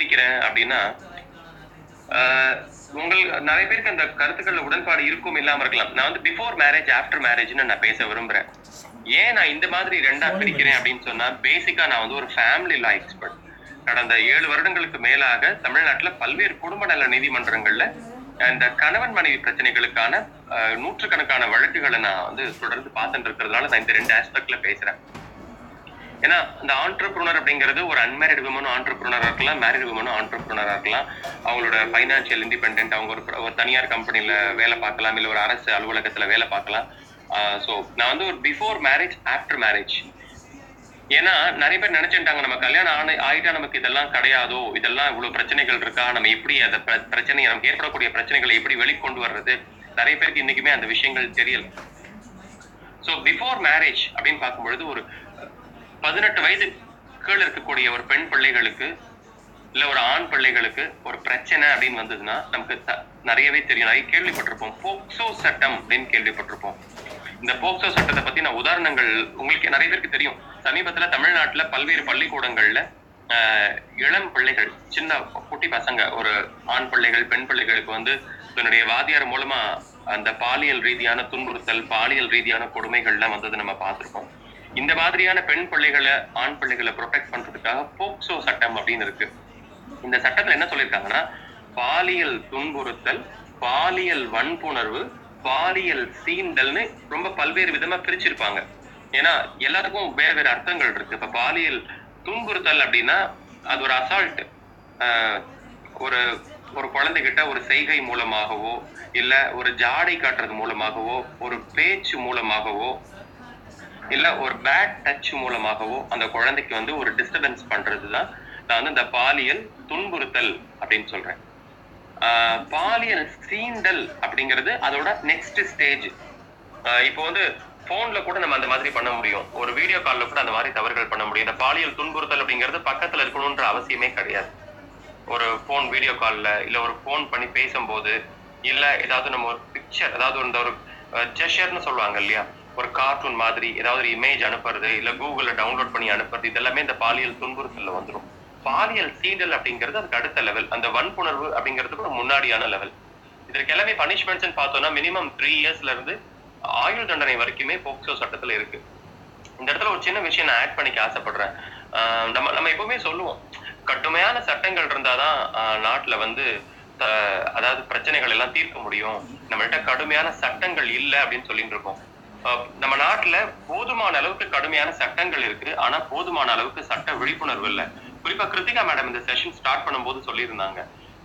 பிரிக்கிறேன் அப்படின்னா ஆஹ், உங்களுக்கு நிறைய பேருக்கு அந்த கருத்துக்கள்ல உடன்பாடு இருக்கும் இல்லாம இருக்கலாம். நான் வந்து பிஃபோர் மேரேஜ் ஆஃப்டர் மேரேஜ்னு நான் பேச விரும்புறேன். ஏன் நான் இந்த மாதிரி ரெண்டா பிரிக்கிறேன் அப்படின்னு சொன்னா பேசிக்கா நான் வந்து ஒரு ஃபேமிலி லா எக்ஸ்பர்ட் கடந்த ஏழு வருடங்களுக்கு மேலாக தமிழ்நாட்டுல பல்வேறு குடும்ப நல நீதிமன்றங்கள்ல இந்த கணவன் மனைவி பிரச்சனைகளுக்கான நூற்றுக்கணக்கான வழக்குகளை நான் வந்து தொடர்ந்து பார்த்துட்டு இருக்கிறதுனால நான் இந்த ரெண்டு ஆஸ்பெக்ட்ல பேசுறேன். ஏன்னா இந்த ஆண்டர்பிரினர் அப்படிங்கிறது ஒரு அன்மேரிட் விமனும் ஆண்டர்பிரினராக இருக்கலாம் மேரிட் விமனும் ஆண்டர்பிரினராக இருக்கலாம். அவங்களோட ஃபைனான்சியல் இண்டிபெண்ட் அவங்க ஒரு ஒரு தனியார் கம்பெனில வேலை பார்க்கலாம் இல்ல ஒரு அரசு அலுவலகத்துல வேலை பார்க்கலாம். ஸோ நான் வந்து ஒரு பிஃபோர் மேரேஜ் ஆஃப்டர் மேரேஜ் ஏன்னா நிறைய பேர் நினைச்சுட்டாங்க நம்ம கல்யாணம் ஆன ஆயிட்டா நமக்கு இதெல்லாம் கிடையாதோ? இதெல்லாம் இவ்வளவு பிரச்சனைகள் இருக்கா? நம்ம எப்படி அந்த பிர- நமக்கு ஏற்படக்கூடிய பிரச்சனைகளை எப்படி வெளிக்கொண்டு வர்றது? நிறைய பேருக்கு இன்னைக்குமே அந்த விஷயங்கள் தெரியல. ஸோ பிஃபோர் மேரேஜ் அப்படின்னு பார்க்கும்பொழுது ஒரு பதினெட்டு வயது கீழே இருக்கக்கூடிய ஒரு பெண் பிள்ளைகளுக்கு இல்ல ஒரு ஆண் பிள்ளைகளுக்கு ஒரு பிரச்சனை அப்படின்னு வந்ததுன்னா நமக்கு த- நிறையவே தெரியும். நிறைய கேள்விப்பட்டிருப்போம். போக்சோ சட்டம் அப்படின்னு கேள்விப்பட்டிருப்போம். இந்த போக்சோ சட்டத்தை பத்தி நான் உதாரணங்கள் உங்களுக்கு நிறைய பேருக்கு தெரியும். சமீபத்துல தமிழ்நாட்டுல பல்வேறு பள்ளிக்கூடங்கள்ல இளம் பிள்ளைகள் சின்ன குட்டி பசங்க ஒரு ஆண் பிள்ளைகள் பெண் பிள்ளைகளுக்கு வந்து தன்னுடைய வாதியார் மூலமா அந்த பாலியல் ரீதியான துன்புறுத்தல் பாலியல் ரீதியான கொடுமைகள்லாம் வந்தது நம்ம பார்த்துருக்கோம் இந்த மாதிரியான பெண் பிள்ளைகளை ஆண் பிள்ளைகளை ப்ரொடெக்ட் பண்றதுக்காக போக்சோ சட்டம் அப்படின்னு இருக்கு. இந்த சட்டத்துல என்ன சொல்லியிருக்காங்கன்னா பாலியல் துன்புறுத்தல் பாலியல் வன்புணர்வு பாலியல் சீண்டல்னு ரொம்ப பல்வேறு விதமா பிரிச்சிருப்பாங்க. ஏன்னா எல்லாத்துக்கும் வேற வேற அர்த்தங்கள் இருக்கு. இப்ப பாலியல் துன்புறுத்தல் அப்படின்னா அது ஒரு அசால்ட் ஒரு ஒரு குழந்தைகிட்ட ஒரு செய்கை மூலமாகவோ இல்ல ஒரு ஜாடை காட்டுறது மூலமாகவோ ஒரு பேச்சு மூலமாகவோ இல்ல ஒரு பேட் டச் மூலமாகவோ அந்த குழந்தைக்கு வந்து ஒரு டிஸ்டர்பன்ஸ் பண்றதுதான் நான் வந்து இந்த பாலியல் துன்புறுத்தல் அப்படின்னு சொல்றேன். பாலியல் சீண்டல் அப்படிங்கிறது அதோட நெக்ஸ்ட் ஸ்டேஜ் இப்போ வந்து போன்ல கூட நம்ம அந்த மாதிரி பண்ண முடியும். ஒரு வீடியோ கால்ல கூட அந்த மாதிரி தவறுகள் பண்ண முடியும். இந்த பாலியல் துன்புறுத்தல் அப்படிங்கிறது பக்கத்துல இருக்கணும்ன்ற அவசியமே கிடையாது. ஒரு ஃபோன் வீடியோ கால்ல இல்ல ஒரு ஃபோன் பண்ணி பேசும்போது இல்ல ஏதாவது நம்ம ஒரு பிக்சர் ஏதாவது இந்த ஒரு ஜெஷர்னு சொல்லுவாங்க இல்லையா? ஒரு கார்ட்டூன் மாதிரி ஏதாவது ஒரு இமேஜ் அனுப்புறது இல்ல கூகுள்ல டவுன்லோட் பண்ணி அனுப்புறது இதெல்லாமே இந்த பாலியல் துன்புறுத்தல்ல வந்துடும் பாலியல் சீண்டல் அப்படிங்கிறது அதுக்கு அடுத்த லெவல் அந்த வன்புணர்வு அப்படிங்கிறதுக்கு ஒரு முன்னாடியான லெவல் இதற்கு எல்லாமே பனிஷ்மெண்ட்ஸ் பார்த்தோம்னா மினிமம் த்ரீ இயர்ஸ்ல இருந்து ஆயுள் தண்டனை வரைக்குமே போக்சோ சட்டத்துல இருக்கு. இந்த இடத்துல ஒரு சின்ன விஷயம் நான் ஆட் பண்ணிக்க ஆசைப்படுறேன். ஆஹ் நம்ம நம்ம எப்பவுமே சொல்லுவோம் கடுமையான சட்டங்கள் இருந்தாதான் ஆஹ் நாட்டுல வந்து அதாவது பிரச்சனைகள் எல்லாம் தீர்க்க முடியும். நம்மள்ட்ட கடுமையான சட்டங்கள் இல்லை அப்படின்னு சொல்லிட்டு இருக்கோம். நம்ம நாட்டுல போதுமான அளவுக்கு கடுமையான சட்டங்கள் இருக்கு. ஆனா போதுமான அளவுக்கு சட்ட விழிப்புணர்வு இல்லை. குறிப்பா கிருத்திகா மேடம் இந்த செஷன் ஸ்டார்ட் பண்ணும்போது சொல்லியிருந்தாங்க.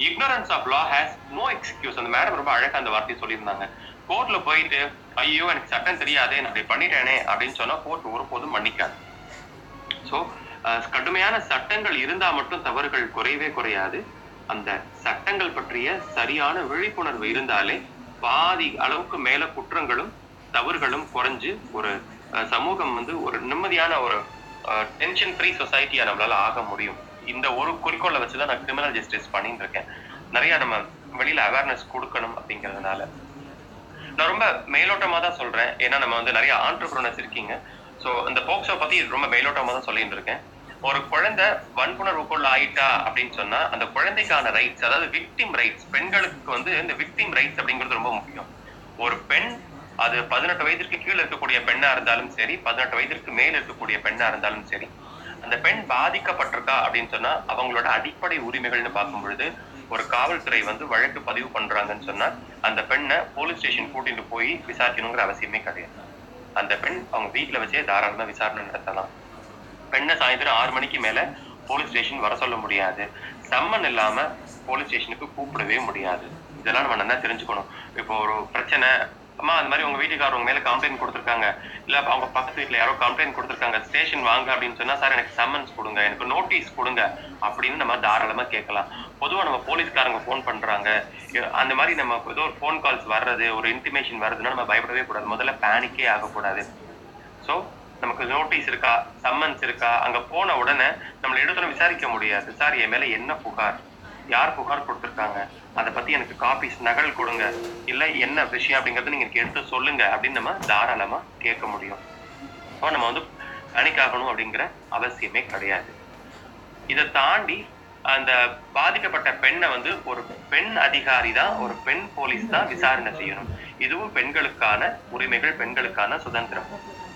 Ignorance of law has no excuse அந்த மேடம் ரொம்ப அழகா அந்த வார்த்தையை சொல்லியிருந்தாங்க. கோர்ட்ல போயிட்டு ஐயோ எனக்கு சட்டம் தெரியாதே நான் பண்ணிட்டேனே அப்படின்னு சொன்னா கோர்ட் ஒருபோதும் மன்னிக்காது. ஸோ கடுமையான சட்டங்கள் இருந்தா மட்டும் தவறுகள் குறையவே குறையாது. அந்த சட்டங்கள் பற்றிய சரியான விழிப்புணர்வு இருந்தாலே பாதி அளவுக்கு மேல குற்றங்களும் தவறுகளும் குறைஞ்சு ஒரு சமூகம் வந்து ஒரு நிம்மதியான ஒரு டென்ஷன் ஃப்ரீ சொசைட்டியா நம்மளால ஆக முடியும். இந்த ஒரு குறிக்கோளை வச்சுதான் நான் கிரிமினல் ஜஸ்டிஸ் பண்ணிட்டு இருக்கேன். நிறைய நம்ம வெளியில அவேர்னஸ் கொடுக்கணும் அப்படிங்கிறதுனால. நான் ரொம்ப மேலோட்டமா தான் சொல்றேன். ஏன்னா நம்ம வந்து நிறைய ஆண்டர்பிரினர்ஸ் இருக்கீங்க. ஸோ இந்த போக்சோ பத்தி ரொம்ப மேலோட்டமா தான் சொல்லிட்டு இருக்கேன். ஒரு குழந்தை வன்புணர்வுக்குள்ள ஆயிட்டா அப்படின்னு சொன்னா அந்த குழந்தைக்கான ரைட்ஸ் அதாவது விக்டிம் ரைட்ஸ் பெண்களுக்கு வந்து இந்த விக்டிம் ரைட்ஸ் அப்படிங்கிறது ரொம்ப முக்கியம். ஒரு பெண் அது பதினெட்டு வயதிற்கு கீழே இருக்கக்கூடிய பெண்ணா இருந்தாலும் சரி பதினெட்டு வயதிற்கு மேல் இருக்கக்கூடிய பெண்ணா இருந்தாலும் சரி அந்த பெண் பாதிக்கப்பட்டிருக்கா அப்படின்னு சொன்னா அவங்களோட அடிப்படை உரிமைகள்னு பார்க்கும் பொழுது ஒரு காவல்துறை வந்து வழக்கு பதிவு பண்றாங்கன்னு சொன்னா அந்த பெண்ணை போலீஸ் ஸ்டேஷன் கூட்டிட்டு போய் விசாரிக்கணுங்கிற அவசியமே கிடையாது. அந்த பெண் அவங்க வீட்டுல வச்சே தாராளமா விசாரணை நடத்தலாம். பெண்ணை சாயந்தரம் ஆறு மணிக்கு மேல போலீஸ் ஸ்டேஷன் வர சொல்ல முடியாது. சம்மன் இல்லாம போலீஸ் ஸ்டேஷனுக்கு கூப்பிடவே முடியாது. இதெல்லாம் நம்ம நல்லா தெரிஞ்சுக்கணும். இப்போ ஒரு பிரச்சனை அம்மா அந்த மாதிரி உங்க வீட்டுக்காரர் உங்க மேல கம்ப்ளைண்ட் கொடுத்துருக்காங்க. இல்ல அவங்க பக்கத்து வீட்டுல யாரோ கம்ப்ளைண்ட் கொடுத்துருக்காங்க. ஸ்டேஷன் வாங்க அப்படின்னு சொன்னா சார் எனக்கு சம்மன்ஸ் கொடுங்க. எனக்கு நோட்டீஸ் கொடுங்க. அப்படின்னு நம்ம தாராளமா கேட்கலாம். பொதுவா நம்ம போலீஸ்காரங்க ஃபோன் பண்றாங்க. அந்த மாதிரி நம்ம ஏதோ ஒரு ஃபோன் கால்ஸ் வர்றது ஒரு இன்டிமேஷன் வருதுன்னா நம்ம பயப்படவே கூடாது. முதல்ல பேனிக்கே ஆகக்கூடாது. ஸோ நமக்கு நோட்டீஸ் இருக்கா? சம்மன்ஸ் இருக்கா? அங்க போன உடனே நம்மள எடுத்துன விசாரிக்க முடியாது. சார் என் மேல என்ன புகார்? யார் புகார் கொடுத்துருக்காங்க? அதை பத்தி எனக்கு காப்பீஸ் நகல் கொடுங்க. இல்ல என்ன விஷயம் அப்படிங்கறத நீங்க எனக்கு எடுத்து சொல்லுங்க அப்படின்னு நம்ம தாராளமா கேட்க முடியும். ஸோ நம்ம வந்து panic ஆகணும் அப்படிங்கிற அவசியமே கிடையாது. இதை தாண்டி அந்த பாதிக்கப்பட்ட பெண்ணை வந்து ஒரு பெண் அதிகாரி தான் ஒரு பெண் போலீஸ் தான் விசாரணை செய்யணும். இதுவும் பெண்களுக்கான உரிமைகள் பெண்களுக்கான சுதந்திரம்.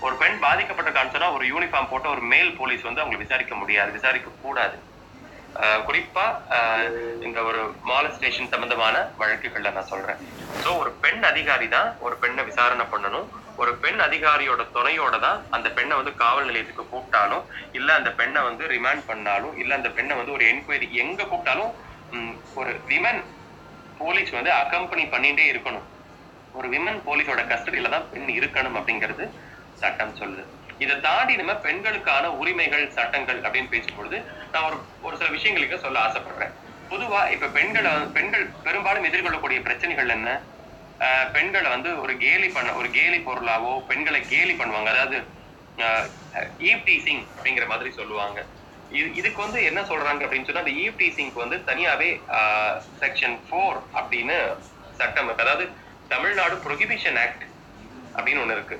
ஒரு பெண் பாதிக்கப்பட்ட சொன்னா ஒரு யூனிஃபார்ம் போட்ட ஒரு மேல் போலீஸ் வந்து அவங்களை விசாரிக்க முடியாது விசாரிக்க கூடாது குறிப்பா இந்த ஒரு மாலஸ்டேஷன் சம்பந்தமான வழக்குகள்ல நான் சொல்றேன். சோ ஒரு பெண் அதிகாரி தான் ஒரு பெண்ணை விசாரணை பண்ணணும். ஒரு பெண் அதிகாரியோட துணையோட தான் அந்த பெண்ணை வந்து காவல் நிலையத்துக்கு கூப்பிட்டாலும் இல்ல அந்த பெண்ணை வந்து ரிமாண்ட் பண்ணாலும் இல்ல அந்த பெண்ணை வந்து ஒரு என்கொயரி எங்க கூப்பிட்டாலும் ஒரு விமன் போலீஸ் வந்து அக்கம்பனி பண்ணிட்டே இருக்கணும். ஒரு விமன் போலீஸோட கஸ்டடியில தான் பெண் இருக்கணும் அப்படிங்கிறது சட்டம் சொல்லுது. இதை தாண்டி நம்ம பெண்களுக்கான உரிமைகள் சட்டங்கள் அப்படின்னு பேசும்பொழுது நான் ஒரு ஒரு சில விஷயங்களுக்கு சொல்ல ஆசைப்படுறேன். பொதுவா இப்ப பெண்களை பெண்கள் பெரும்பாலும் எதிர்கொள்ளக்கூடிய பிரச்சனைகள் என்ன? பெண்களை வந்து ஒரு கேலி பண்ண ஒரு கேலி பொருளாவோ பெண்களை கேலி பண்ணுவாங்க. அதாவது ஈவ் டீசிங் அப்படிங்கிற மாதிரி சொல்லுவாங்க. இது இதுக்கு வந்து என்ன சொல்றாங்க அப்படின்னு சொன்னா அந்த ஈவ் டீசிங்க்கு வந்து தனியாவே செக்ஷன் ஃபோர் அப்படின்னு சட்டம் அதாவது தமிழ்நாடு ப்ரொஹிபிஷன் ஆக்ட் அப்படின்னு ஒன்று இருக்கு.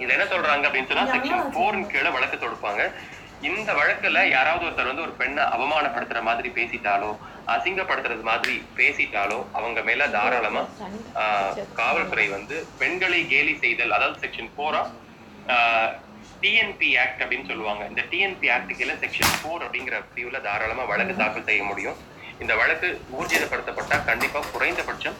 இது என்ன சொல்றாங்க அப்படின்னு சொன்னா செக்ஷன் ஃபோரின் கீழே வழக்கு தொடுப்பாங்க. இந்த வழக்குல யாராவது ஒருத்தர் வந்து ஒரு பெண்ணை அவமானப்படுத்துற மாதிரி பேசிட்டாலோ அசிங்கப்படுத்துறது மாதிரி பேசிட்டாலோ அவங்க மேல தாராளமா காவல்துறை வந்து பெண்களை கேலி செய்தல் அதாவது செக்ஷன் ஃபோரா டிஎன்பி ஆக்ட் அப்படின்னு சொல்லுவாங்க. இந்த டிஎன்பி ஆக்ட் கீழே செக்ஷன் ஃபோர் அப்படிங்கிற பிரிவுல தாராளமா வழக்கு தாக்கல் செய்ய முடியும். இந்த வழக்கு ஊர்ஜிதப்படுத்தப்பட்டா கண்டிப்பா குறைந்தபட்சம்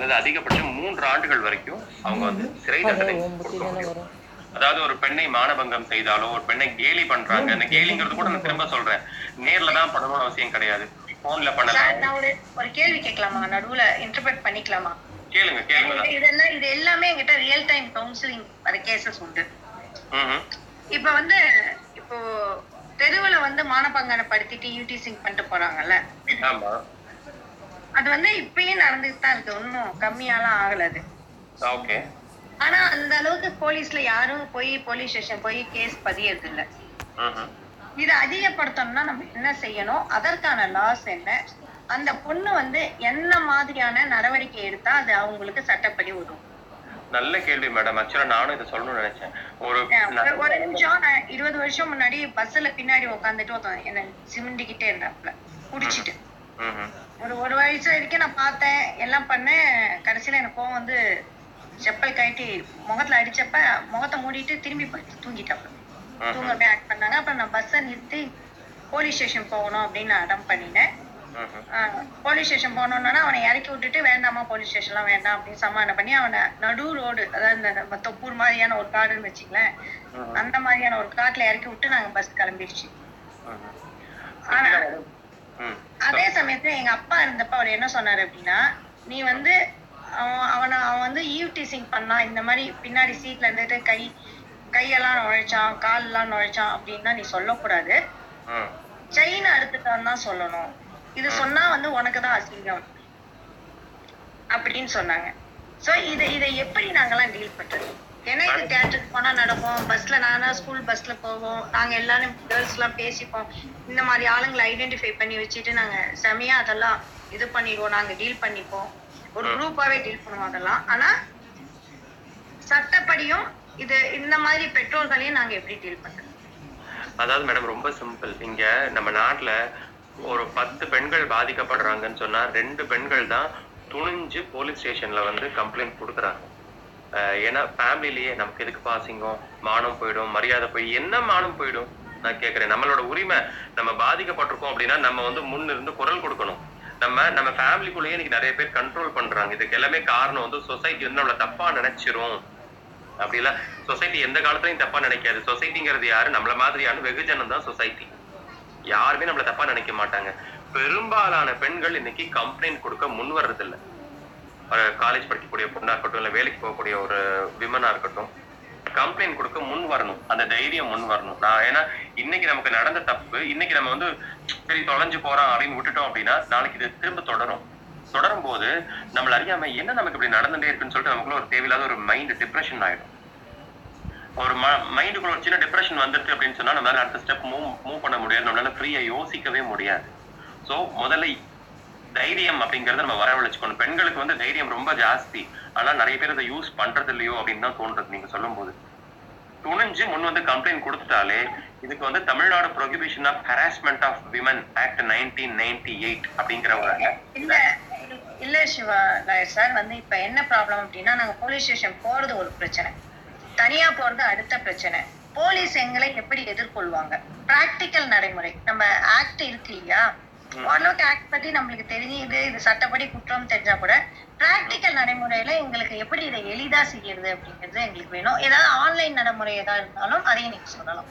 அல்லது அதிகபட்சம் மூன்று ஆண்டுகள் வரைக்கும் அவங்க வந்து சிறை தண்டனை கொடுக்க முடியும். அதாவது ஒரு பெண்ணை மானபங்கம் செய்தாலோ ஒரு பெண்ணை கேலி பண்றாங்க இந்த கேலிங்கிறது கூட நான் திரும்ப சொல்றேன். நேர்ல தான் பண்ணணும்னு அவசியம் கிடையாது. போன்ல பண்ணலாம். நான் ஒரு கேள்வி கேட்கலாமா? நடுவுல இன்டர்பிரட் பண்ணிக்கலாமா? கேளுங்க கேளுங்க. இது- இதெல்லாம் இது எல்லாமே என்கிட்ட ரியல் டைம் கவுன்சிலிங் வர கேசஸ் உண்டு. இப்ப வந்து இப்போ தெருவுல வந்து மானபங்கனை படுத்திட்டு யூடிசிங் பண்ணிட்டு போறாங்கல்ல? ஆமா. அது வந்து இப்பயும் நடந்துட்டு தான் இருக்கு. ஒன்றும் கம்மியாலாம் ஆகல அது. ஓகே. ஆனா அந்த அளவுக்கு போலீஸ்ல யாரும் போய் போலீஸ் ஸ்டேஷன் போய் கேஸ் பதியறது இல்ல. இதை அதிகப்படுத்தணும்னா நம்ம என்ன செய்யணும்? அதற்கான லாஸ் என்ன? அந்த பொண்ணு வந்து என்ன மாதிரியான நடவடிக்கை எடுத்தா அது அவங்களுக்கு சட்டப்படி உதவும்? நல்ல கேள்வி மேடம் ஆக்சுவலா நானும் இதை சொல்லணும்னு நினைச்சேன். ஒரு ஒரு- நிமிஷம். நான் இருபது வருஷம் முன்னாடி பஸ்ல பின்னாடி உட்காந்துட்டு என்ன சிமிண்டிக்கிட்டே இருந்தாப்புல. குடிச்சிட்டு. ஒரு ஒரு வயசு வரைக்கும் நான் பார்த்தேன் எல்லாம் பண்ணேன் கடைசியில எனக்கு கோவம் வந்து செப்பல் கழட்டி முகத்துல அடிச்சப்ப முகத்தை மூடிட்டு திரும்பி படுத்து தூங்கிட்டாப்புல ம்ஹும். தூங்க ஆக்ட் பண்ணாங்க அப்புறம் நான் பஸ்ஸை நிறுத்தி போலீஸ் ஸ்டேஷன் போகணும் அப்படின்னு நான் அடம் பண்ணினேன். போலீஸ் ஸ்டேஷன் போனோம்னா அவனை இறக்கி விட்டுட்டு வேண்டாமா போலீஸ் ஸ்டேஷன்லாம் வேண்டாம் அப்படின்னு சமாதானம் பண்ணி அவனை நடு ரோடு அதாவது இந்த நம்ம தொப்பூர் மாதிரியான ஒரு காடுன்னு வச்சுங்களேன். அந்த மாதிரியான ஒரு காட்டுல இறக்கி விட்டு நாங்க பஸ் கிளம்பிடுச்சு. ஆனா. அதே சமயத்துல எங்க அப்பா இருந்தப்ப அவர் என்ன சொன்னாரு அப்படின்னா நீ வந்து அவன் அவனை அவன் வந்து ஈவ் டீசிங் பண்ணான் இந்த மாதிரி பின்னாடி சீட்ல இருந்துட்டு கை கையெல்லாம் நுழைச்சான் காலெல்லாம் நுழைச்சான் அப்படின்னா நீ சொல்லக்கூடாது. செயின் அடுத்துட்டான் தான் சொல்லணும். இது சொன்னா வந்து உனக்கு தான் அசிங்கம். அப்படின்னு சொன்னாங்க. சோ இதை இதை எப்படி நாங்கெல்லாம் டீல் பண்றது? ஏன்னா இது தேட்டருக்கு போனா நடக்கும். பஸ்ல நானா ஸ்கூல் பஸ்ல போவோம். நாங்க எல்லாரும் கேர்ள்ஸ் எல்லாம் பேசிப்போம். இந்த மாதிரி ஆளுங்களை ஐடென்டிஃபை பண்ணி வச்சுட்டு நாங்க செமையா அதெல்லாம் இது பண்ணிடுவோம். நாங்க டீல் பண்ணிப்போம். ஒரு குரூப்பாவே டீல் பண்ணுவோம் அதெல்லாம். ஆனா சட்டப்படியும் இது இந்த மாதிரி பெற்றோர்களையும் நாங்க எப்படி டீல் பண்றது? அதாவது மேடம் ரொம்ப சிம்பிள் இங்க நம்ம நாட்டுல ஒரு பத்து பெண்கள் பாதிக்கப்படுறாங்கன்னு சொன்னா ரெண்டு பெண்கள் தான் துணிஞ்சு போலீஸ் ஸ்டேஷன்ல வந்து கம்ப்ளைண்ட் கொடுக்குறாங்க. ஏன்னா ஃபேமிலிலேயே நமக்கு எதுக்கு பாசிங்கம் மானம் போயிடும் மரியாதை போய் என்ன மானம் போயிடும்? நான் கேட்குறேன் நம்மளோட உரிமை நம்ம பாதிக்கப்பட்டிருக்கோம் அப்படின்னா நம்ம வந்து முன் இருந்து குரல் கொடுக்கணும். நம்ம நம்ம ஃபேமிலிக்குள்ளேயே இன்னைக்கு நிறைய பேர் கண்ட்ரோல் பண்றாங்க. இதுக்கு எல்லாமே காரணம் வந்து சொசைட்டி வந்து நம்மளை தப்பா நினைச்சிரும். அப்படிலாம் சொசைட்டி எந்த காலத்துலயும் தப்பா நினைக்காது. சொசைட்டிங்கிறது யாரு? நம்மள மாதிரியான வெகுஜனம் தான் சொசைட்டி யாருமே நம்மள தப்பா நினைக்க மாட்டாங்க. பெரும்பாலான பெண்கள் இன்னைக்கு கம்ப்ளைண்ட் கொடுக்க முன் வர்றதில்லை. ஒரு காலேஜ் படிக்கக்கூடிய பொண்ணா இருக்கட்டும் இல்ல வேலைக்கு போகக்கூடிய ஒரு விமனா இருக்கட்டும் கம்ப்ளைண்ட் கொடுக்க முன் வரணும். அந்த தைரியம் முன் வரணும். நான் ஏன்னா இன்னைக்கு நமக்கு நடந்த தப்பு இன்னைக்கு நம்ம வந்து சரி தொலைஞ்சு போறோம் அப்படின்னு விட்டுட்டோம் அப்படின்னா நாளைக்கு இது திரும்ப தொடரும். தொடரும் போது நம்மள அறியாம என்ன நமக்கு இப்படி நடந்துட்டே இருக்குன்னு சொல்லிட்டு நமக்குள்ள ஒரு தேவையில்லாத ஒரு மைண்ட் டிப்ரெஷன் ஆயிடும். ஒரு மைண்டுக்குள்ள ஒரு சின்ன டிப்ரெஷன் வந்துருச்சு அப்படின்னு சொன்னா நம்மளால அடுத்த ஸ்டெப் மூவ் மூவ் பண்ண முடியாது. நம்மளால ஃப்ரீயா யோசிக்கவே முடியாது. ஸோ முதல்ல தைரியம் அப்படிங்கறத நம்ம வரவழைச்சுக்கணும். பெண்களுக்கு வந்து தைரியம் ரொம்ப ஜாஸ்தி. ஆனா நிறைய பேர் அதை யூஸ் பண்றது இல்லையோ அப்படின்னு தான் தோன்றது நீங்க சொல்லும் போது துணிஞ்சு முன் வந்து கம்ப்ளைண்ட் கொடுத்துட்டாலே இதுக்கு வந்து Tamil Nadu prohibition of harassment of women act nineteen ninety eight அப்படிங்கிற ஒரு இல்ல இல்ல சிவா நாயர் சார் வந்து இப்ப என்ன ப்ராப்ளம் அப்படின்னா நாங்க போலீஸ் ஸ்டேஷன் போறது ஒரு பிரச்சனை. தனியா போறது அடுத்த பிரச்சனை. போலீஸ் எங்களை எப்படி எதிர்கொள்வாங்க? பிராக்டிக்கல் நடைமுறை. நம்ம ஆக்ட் இருக்கு இல்லையா? ஒன் அவுட் ஆக்ட் பத்தி நம்மளுக்கு தெரியுது. இது சட்டப்படி குற்றம் தெரிஞ்சா கூட பிராக்டிக்கல் நடைமுறையில எங்களுக்கு எப்படி இதை எளிதா செய்யறது அப்படிங்கிறது எங்களுக்கு வேணும். ஏதாவது ஆன்லைன் நடைமுறை ஏதாவது இருந்தாலும் அதையும் நீங்க சொல்லலாம்.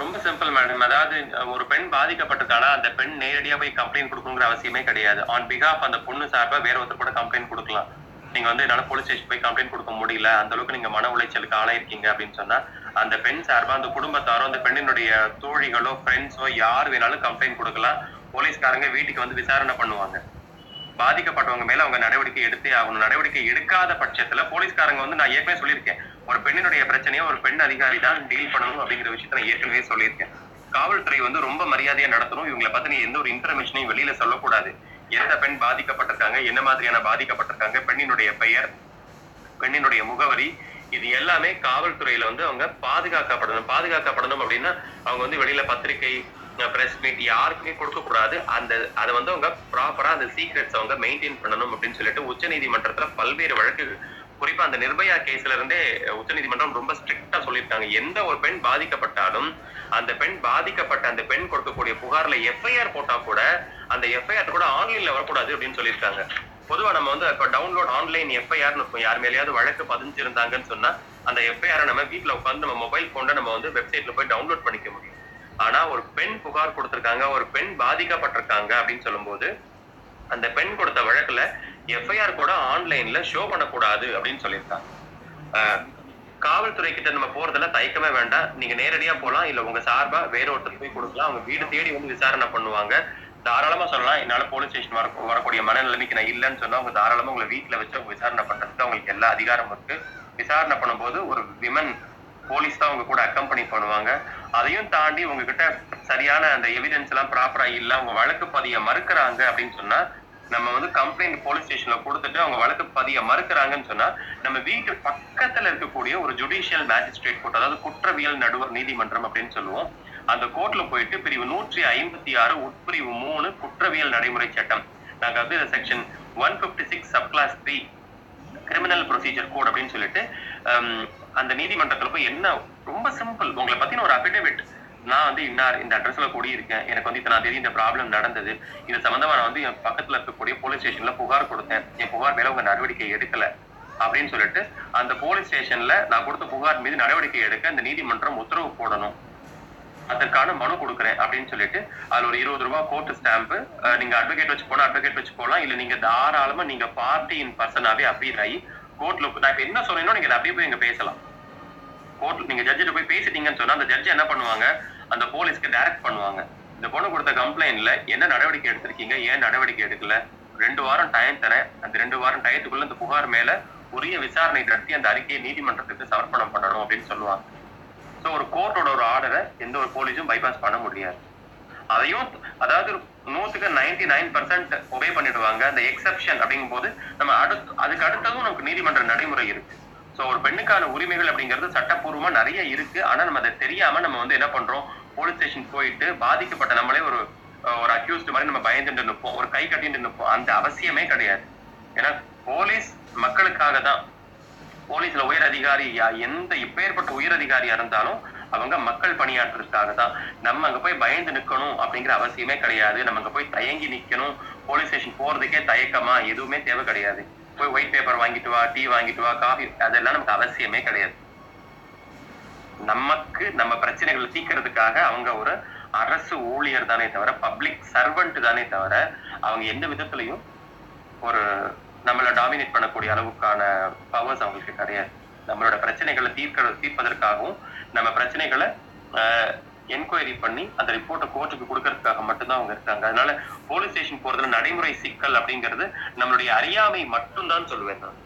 ரொம்ப சிம்பிள் மேடம் அதாவது ஒரு பெண் பாதிக்கப்பட்டிருக்கானா அந்த பெண் நேரடியா போய் கம்ப்ளைண்ட் கொடுக்கணுங்கிற அவசியமே கிடையாது. ஆன் பிகாஃப் அந்த பொண்ணு சார்பா வேற ஒருத்தர் கூட கம்ப்ளைண்ட் கொடுக்கலாம். நீங்க வந்து என்னால போலீஸ் ஸ்டேஷன் போய் கம்ப்ளைண்ட் கொடுக்க முடியல. அந்த அளவுக்கு நீங்க மன உளைச்சலுக்கு ஆளாயிருக்கீங்க அப்படின்னு சொன்னா அந்த பெண் சார்பா அந்த குடும்பத்தாரோ அந்த பெண்ணினுடைய தோழிகளோ ஃப்ரெண்ட்ஸோ யார் வேணாலும் கம்ப்ளைண்ட் கொடுக்கலாம். போலீஸ்காரங்க வீட்டுக்கு வந்து விசாரணை பண்ணுவாங்க. பாதிக்கப்பட்டவங்க மேல அவங்க நடவடிக்கை எடுத்தே ஆகணும். நடவடிக்கை எடுக்காத பட்சத்துல போலீஸ்காரங்க வந்து நான் ஏற்கனவே சொல்லியிருக்கேன். ஒரு பெண்ணினுடைய பிரச்சனையை ஒரு பெண் அதிகாரி தான் டீல் பண்ணணும் அப்படிங்கிற விஷயத்த நான் ஏற்கனவே சொல்லியிருக்கேன். காவல்துறை வந்து ரொம்ப மரியாதையா நடத்தணும். இவங்களை பத்தி எந்த ஒரு இன்ஃபர்மேஷனையும் வெளியில சொல்லக்கூடாது. எந்த பெண் பாதிக்கப்பட்டிருக்காங்க? என்ன மாதிரியான பாதிக்கப்பட்டிருக்காங்க? பெண்ணினுடைய பெயர் பெண்ணினுடைய முகவரி இது எல்லாமே காவல்துறையில வந்து அவங்க பாதுகாக்கப்படணும். பாதுகாக்கப்படணும் அப்படின்னா அவங்க வந்து வெளியில பத்திரிகை பிரஸ் மீட் யாருக்குமே கொடுக்க கூடாது. அந்த அதை வந்து அவங்க ப்ராப்பரா அந்த சீக்ரெட்ஸ் அவங்க மெயின்டைன் பண்ணணும் அப்படின்னு சொல்லிட்டு உச்சநீதிமன்றத்தில் பல்வேறு வழக்குகள். குறிப்பா அந்த நிர்பயா கேஸ்ல இருந்தே உச்சநீதிமன்றம் ரொம்ப ஸ்ட்ரிக்டா சொல்லியிருக்காங்க. எந்த ஒரு பெண் பாதிக்கப்பட்டாலும் அந்த பெண் பாதிக்கப்பட்ட அந்த பெண் கொடுக்கக்கூடிய புகார்ல எஃப்ஐஆர் போட்டா கூட அந்த எஃப்ஐஆர் கூட ஆன்லைன்ல வரக்கூடாது அப்படின்னு சொல்லியிருக்காங்க. பொதுவா நம்ம வந்து இப்ப டவுன்லோட் ஆன்லைன் எஃப்ஐஆர் இருக்கும். யார் மேலேயாவது வழக்கு பதிஞ்சிருந்தாங்கன்னு சொன்னா அந்த எஃப்ஐஆர் நம்ம வீட்டில் உட்காந்து நம்ம மொபைல் போன்ல நம்ம வந்து வெப்சைட்ல போய் டவுன்லோட் பண்ணிக்க முடியும். ஆனா ஒரு பெண் புகார் கொடுத்திருக்காங்க ஒரு பெண் பாதிக்கப்பட்டிருக்காங்க அப்படின்னு சொல்லும்போது அந்த பெண் கொடுத்த வழக்குல எஃப்ஐஆர் கூட ஆன்லைன்ல ஷோ பண்ணக்கூடாது அப்படின்னு சொல்லியிருக்காங்க. ஆஹ் காவல்துறை கிட்ட நம்ம போறதுல தயக்கமே வேண்டாம். நீங்க நேரடியா போகலாம் இல்ல உங்க சார்பா வேற ஒருத்தர் போய் கொடுக்கலாம். அவங்க வீடு தேடி வந்து விசாரணை பண்ணுவாங்க. தாராளமா சொல்லலாம். என்னால போலீஸ் ஸ்டேஷன் வர வரக்கூடிய மனநிலைமைக்கு நான் இல்லைன்னு சொன்னா அவங்க தாராளமா உங்களை வீட்டுல வச்சு அவங்க விசாரணை பண்றதுக்கு அவங்களுக்கு எல்லா அதிகாரமும் இருக்கு. விசாரணை பண்ணும்போது ஒரு விமன் போலீஸ் தான் அவங்க கூட அக்கம்பனி பண்ணுவாங்க. அதையும் தாண்டி உங்ககிட்ட சரியான அந்த எவிடன்ஸ் எல்லாம் ப்ராப்பரா இல்ல அவங்க வழக்கு பதிய மறுக்கிறாங்க அப்படின்னு சொன்னா நம்ம வந்து கம்ப்ளைண்ட் போலீஸ் ஸ்டேஷன்ல கொடுத்துட்டு அவங்க வழக்கு பதிய மறுக்கிறாங்கன்னு சொன்னா நம்ம வீட்டு பக்கத்துல இருக்கக்கூடிய ஒரு ஜுடிஷியல் மேஜிஸ்ட்ரேட் கோர்ட் அதாவது குற்றவியல் நடுவர் நீதிமன்றம் அப்படின்னு சொல்லுவோம் அந்த கோர்ட்ல போயிட்டு பிரிவு நூற்றி ஐம்பத்தி ஆறு உட்பிரிவு மூணு குற்றவியல் நடைமுறை சட்டம். நாங்க வந்து section one fifty six sub clause three criminal procedure code அப்படின்னு சொல்லிட்டு அந்த நீதிமன்றத்துல போய் என்ன ரொம்ப சிம்பிள் உங்களை பத்தின ஒரு அபிடேவிட் நான் வந்து இன்னார் இந்த அட்ரஸ்ல கூடியிருக்கேன். எனக்கு வந்து இத்தனை தேதி இந்த ப்ராப்ளம் நடந்தது. இது சம்பந்தமா நான் வந்து என் பக்கத்துல இருக்கக்கூடிய போலீஸ் ஸ்டேஷன்ல புகார் கொடுத்தேன். என் புகார் மேல உங்க நடவடிக்கை எடுக்கல. அப்படின்னு சொல்லிட்டு அந்த போலீஸ் ஸ்டேஷன்ல நான் கொடுத்த புகார் மீது நடவடிக்கை எடுக்க இந்த நீதிமன்றம் உத்தரவு போடணும். அதற்கான மனு கொடுக்குறேன் அப்படின்னு சொல்லிட்டு அதுல ஒரு இருபது ரூபாய் கோர்ட் ஸ்டாம்ப் நீங்க அட்வொகேட் வச்சு போனா அட்வொகேட் வச்சு போகலாம் இல்ல நீங்க தாராளமா நீங்க பார்ட்டி இன் பர்சனாவே அப்பீர் ஆகி கோர்ட்ல நான் இப்ப என்ன சொல்றேனோ நீங்க அப்படியே போய் இங்க பேசலாம். கோர்ட் நீங்க ஜட்ஜிட்ட போய் பேசிட்டீங்கன்னு சொன்னா அந்த ஜட்ஜ் என்ன பண்ணுவாங்க? அந்த போலீஸ்க்கு டைரக்ட் பண்ணுவாங்க. இந்த பொண்ணு கொடுத்த கம்ப்ளைண்ட்ல என்ன நடவடிக்கை எடுத்திருக்கீங்க? ஏன் நடவடிக்கை எடுக்கல? ரெண்டு வாரம் டைம் தரேன். அந்த ரெண்டு வாரம் டயத்துக்குள்ள இந்த புகார் மேல உரிய விசாரணை நடத்தி அந்த அறிக்கையை நீதிமன்றத்துக்கு சமர்ப்பணம் பண்ணணும் அப்படின்னு சொல்லுவாங்க. ஸோ ஒரு கோர்ட்டோட ஒரு ஆர்டரை எந்த ஒரு போலீஸும் பைபாஸ் பண்ண முடியாது. அதையும் அதாவது நூத்துக்கு நைன்டி நைன் பர்சன்ட் ஒபே பண்ணிடுவாங்க. அந்த எக்ஸப்ஷன் அப்படிங்கும் போது நம்ம அடுத்து அதுக்கு அடுத்ததும் நமக்கு நீதிமன்ற நடைமுறை இருக்கு. ஸோ ஒரு பெண்ணுக்கான உரிமைகள் அப்படிங்கிறது சட்டப்பூர்வமா நிறைய இருக்கு. ஆனா நம்ம அதை தெரியாம நம்ம வந்து என்ன பண்றோம்? போலீஸ் ஸ்டேஷன் போயிட்டு பாதிக்கப்பட்ட நம்மளே ஒரு ஒரு அக்யூஸ்ட் மாதிரி நம்ம பயந்துட்டு நிற்போம். ஒரு கை கட்டிட்டு நிற்போம். அந்த அவசியமே கிடையாது. ஏன்னா போலீஸ் மக்களுக்காக தான். போலீஸ்ல உயர் அதிகாரி யா- எந்த இப்பேற்பட்ட உயர் அதிகாரியா இருந்தாலும் அவங்க மக்கள் பணியாற்றுறதுக்காக தான். நம்ம அங்க போய் பயந்து நிக்கணும் அப்படிங்கிற அவசியமே கிடையாது. நம்ம அங்க போய் தயங்கி நிக்கணும். போலீஸ் ஸ்டேஷன் போறதுக்கே தயக்கமா எதுவுமே தேவை கிடையாது. போய் ஒயிட் பேப்பர் வாங்கிட்டு வா டீ வாங்கிட்டு வா காஃபி அதெல்லாம் நமக்கு அவசியமே கிடையாது. நமக்கு நம்ம பிரச்சனைகளை தீர்க்கறதுக்காக அவங்க ஒரு அரசு ஊழியர் தானே தவிர பப்ளிக் சர்வெண்ட் தானே தவிர அவங்க எந்த விதத்துலயும் ஒரு நம்மளை டாமினேட் பண்ணக்கூடிய அளவுக்கான பவர்ஸ் அவங்களுக்கு கிடையாது. நம்மளோட பிரச்சனைகளை தீர்க்க தீர்ப்பதற்காகவும் நம்ம பிரச்சனைகளை என்கொயரி பண்ணி அந்த ரிப்போர்ட்டை கோர்ட்டுக்கு கொடுக்கறதுக்காக மட்டும்தான் அவங்க இருக்காங்க. அதனால போலீஸ் ஸ்டேஷன் போறதுல நடைமுறை சிக்கல் அப்படிங்கிறது நம்மளுடைய அறியாமை மட்டும்தான் சொல்லுவேன் நான்.